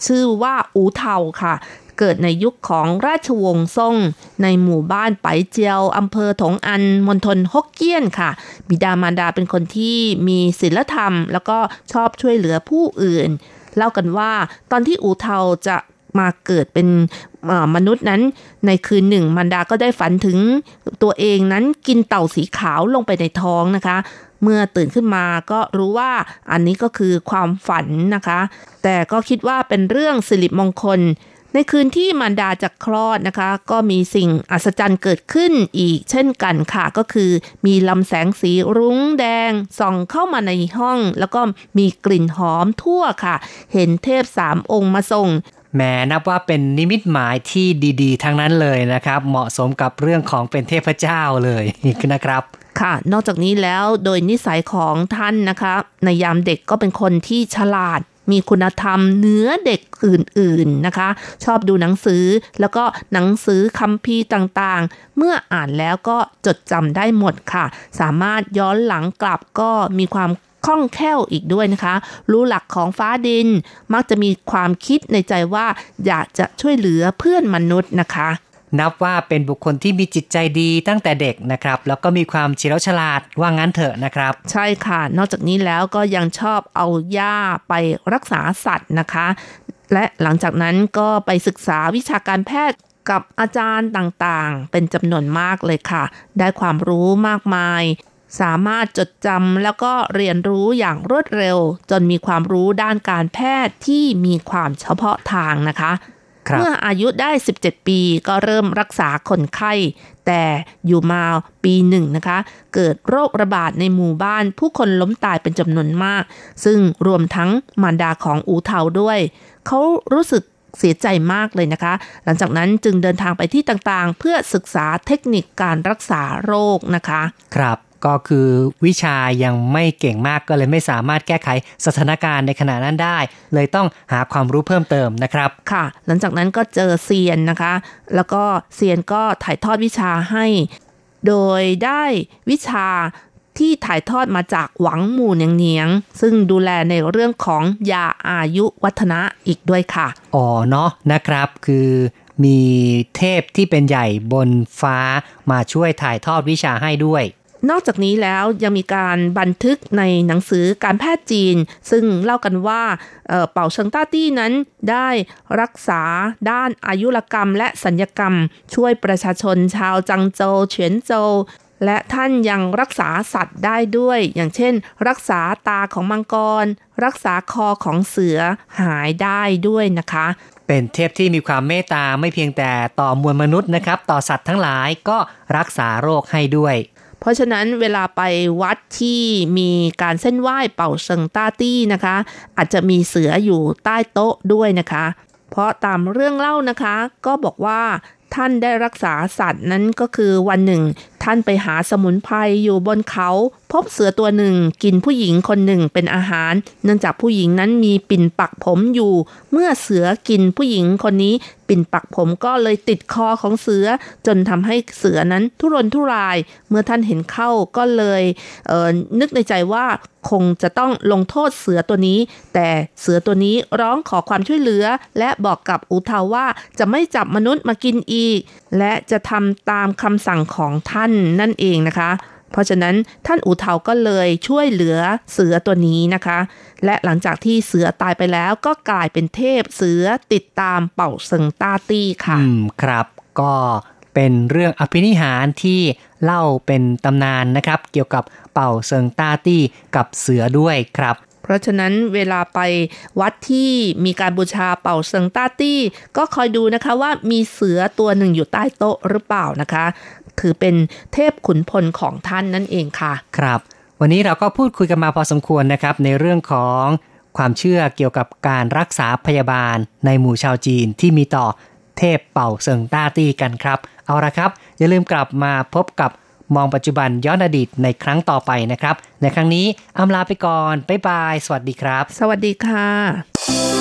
ชื่อว่าอูเทาค่ะ เกิดในยุคของราชวงศ์ซ่ง ในหมู่บ้านไปเจียวอำเภอถงอันมณฑลฮกเกี้ยนค่ะ บิดามารดาเป็นคนที่มีศีลธรรม แล้วก็ชอบช่วยเหลือผู้อื่น เล่ากันว่าตอนที่อูเทาจะ มาเกิดเป็นมนุษย์นั้น ในคืนหนึ่งมารดาก็ได้ฝันถึงตัวเองนั้นกินเต่าสีขาวลงไปในท้องนะคะ เมื่อตื่นขึ้นมาก็รู้ว่าอันนี้ก็คือความฝันนะคะ แต่ก็คิดว่าเป็นเรื่องสิริมงคล ในคืนที่มารดาจะคลอดนะคะ ก็มีสิ่งอัศจรรย์เกิดขึ้นอีกเช่นกันค่ะ ก็คือมีลำแสงสีรุ้งแดงส่องเข้ามาในห้อง แล้วก็มีกลิ่นหอมทั่วค่ะ เห็นเทพสามองค์มาส่ง แหมนับว่าเป็นนิมิตหมายที่ดีๆ ทั้งนั้นเลยนะครับ เหมาะสมกับเรื่องของเป็นเทพเจ้าเลยนะครับ ค่ะ นอกจากนี้แล้วโดยนิสัยของท่านนะคะ ในยามเด็กก็เป็นคนที่ฉลาดมีคุณธรรมเหนือเด็กอื่นๆนะคะ ชอบดูหนังสือแล้วก็หนังสือคัมภีร์ต่างๆ เมื่ออ่านแล้วก็จดจำได้หมดค่ะ สามารถย้อนหลังกลับก็มีความ คล่องแคล่วอีกด้วยนะคะ รู้หลักของฟ้าดิน มักจะมีความคิดในใจว่าอยากจะช่วยเหลือเพื่อนมนุษย์นะคะนับว่าเป็นบุคคลที่มีจิตใจดีตั้งแต่เด็กนะครับ แล้วก็มีความเฉลียวฉลาดว่างั้นเถอะนะครับ ใช่ค่ะ นอกจากนี้แล้วก็ยังชอบเอาหญ้าไปรักษาสัตว์นะคะ และหลังจากนั้นก็ไปศึกษาวิชาการแพทย์กับอาจารย์ต่างๆ เป็นจำนวนมากเลยค่ะ ได้ความรู้มากมาย สามารถจดจำแล้วก็เรียนรู้อย่างรวดเร็ว จนมีความรู้ด้านการแพทย์ที่มีความเฉพาะทางนะคะครับเมื่ออายุได้ 17 ปีก็เริ่มรักษาคนไข้ แต่อยู่มาปีหนึ่งนะคะ เกิดโรคระบาดในหมู่บ้าน ผู้คนล้มตายเป็นจำนวนมาก ซึ่งรวมทั้งมารดาของอูเทาด้วย เขารู้สึกเสียใจมากเลยนะคะ หลังจากนั้นจึงเดินทางไปที่ต่างๆ เพื่อศึกษาเทคนิคการรักษาโรคนะคะ ครับ ก็คือวิชายังไม่เก่งมากก็เลยไม่สามารถแก้ไขสถานการณ์ในขณะนั้นได้ เลยต้องหาความรู้เพิ่มเติมนะครับ ค่ะ หลังจากนั้นก็เจอเซียนนะคะ แล้วก็เซียนก็ถ่ายทอดวิชาให้ โดยได้วิชาที่ถ่ายทอดมาจากหวังหมู่เนียงเนียง ซึ่งดูแลในเรื่องของยาอายุวัฒนะอีกด้วยค่ะ อ๋อเนาะนะครับคือมีเทพที่เป็นใหญ่บนฟ้ามาช่วยถ่ายทอดวิชาให้ด้วย นอกจากนี้แล้วยังมีการบันทึกในหนังสือการแพทย์จีน ซึ่งเล่ากันว่าเอ่อเป่าเชิงต้าตี้นั้นได้รักษาด้านอายุรกรรมและสัญญกรรม ช่วยประชาชนชาวจังโจวเฉียนโจวและท่านยังรักษาสัตว์ได้ด้วย อย่างเช่น รักษาตาของมังกร รักษาคอของเสือหายได้ด้วยนะคะ เป็นเทพที่มีความเมตตาไม่เพียงแต่ต่อมวลมนุษย์นะครับ ต่อสัตว์ทั้งหลายก็รักษาโรคให้ด้วย เพราะฉะนั้นเวลาไปวัดที่มีการเส้นไหว้เป่าเซิงต้าตี้นะคะ อาจจะมีเสืออยู่ใต้โต๊ะด้วยนะคะ เพราะตามเรื่องเล่านะคะ ก็บอกว่า ท่านได้รักษาสัตว์นั้นก็คือวันหนึ่ง ท่านไปหาสมุนไพรอยู่บนเขา พบเสือตัวหนึ่งกินผู้หญิงคนหนึ่งเป็นอาหาร เนื่องจากผู้หญิงนั้นมีปิ่นปักผมอยู่ เมื่อเสือกินผู้หญิงคนนี้ ปิ่นปักผมก็เลยติดคอของเสือ จนทำให้เสือนั้นทุรนทุราย เมื่อท่านเห็นเข้าก็เลยเออนึกในใจว่าคงจะต้องลงโทษเสือตัวนี้ แต่เสือตัวนี้ร้องขอความช่วยเหลือ และบอกกับอูเทาว่าจะไม่จับมนุษย์มากินอีกและจะทำตามคำสั่งของท่านนั่นเองนะคะ เพราะฉะนั้นท่านอู่เทาก็เลยช่วยเหลือเสือตัวนี้นะคะ และหลังจากที่เสือตายไปแล้วก็กลายเป็นเทพเสือติดตามเป่าเซิงต้าตี้ค่ะอืมครับก็เป็นเรื่องอภินิหารที่เล่าเป็นตำนานนะครับ เกี่ยวกับเป่าเซิงต้าตี้กับเสือด้วยครับ เพราะฉะนั้นเวลาไปวัดที่มีการบูชาเป่าเซิงต้าตี้ ก็คอยดูนะคะว่ามีเสือตัวหนึ่งอยู่ใต้โต๊ะหรือเปล่านะคะ ถือเป็นเทพขุนพลของท่านนั่นเองค่ะ ครับ วันนี้เราก็พูดคุยกันมาพอสมควรนะครับ ในเรื่องของความเชื่อเกี่ยวกับการรักษาพยาบาลในหมู่ชาวจีนที่มีต่อเทพเป่าเซิงต้าตี้กันครับ เอาละครับ อย่าลืมกลับมาพบกับ มองปัจจุบันย้อนอดีตในครั้งต่อไปนะครับ ในครั้งนี้อำลาไปก่อน บ๊ายบาย สวัสดีครับ สวัสดีค่ะ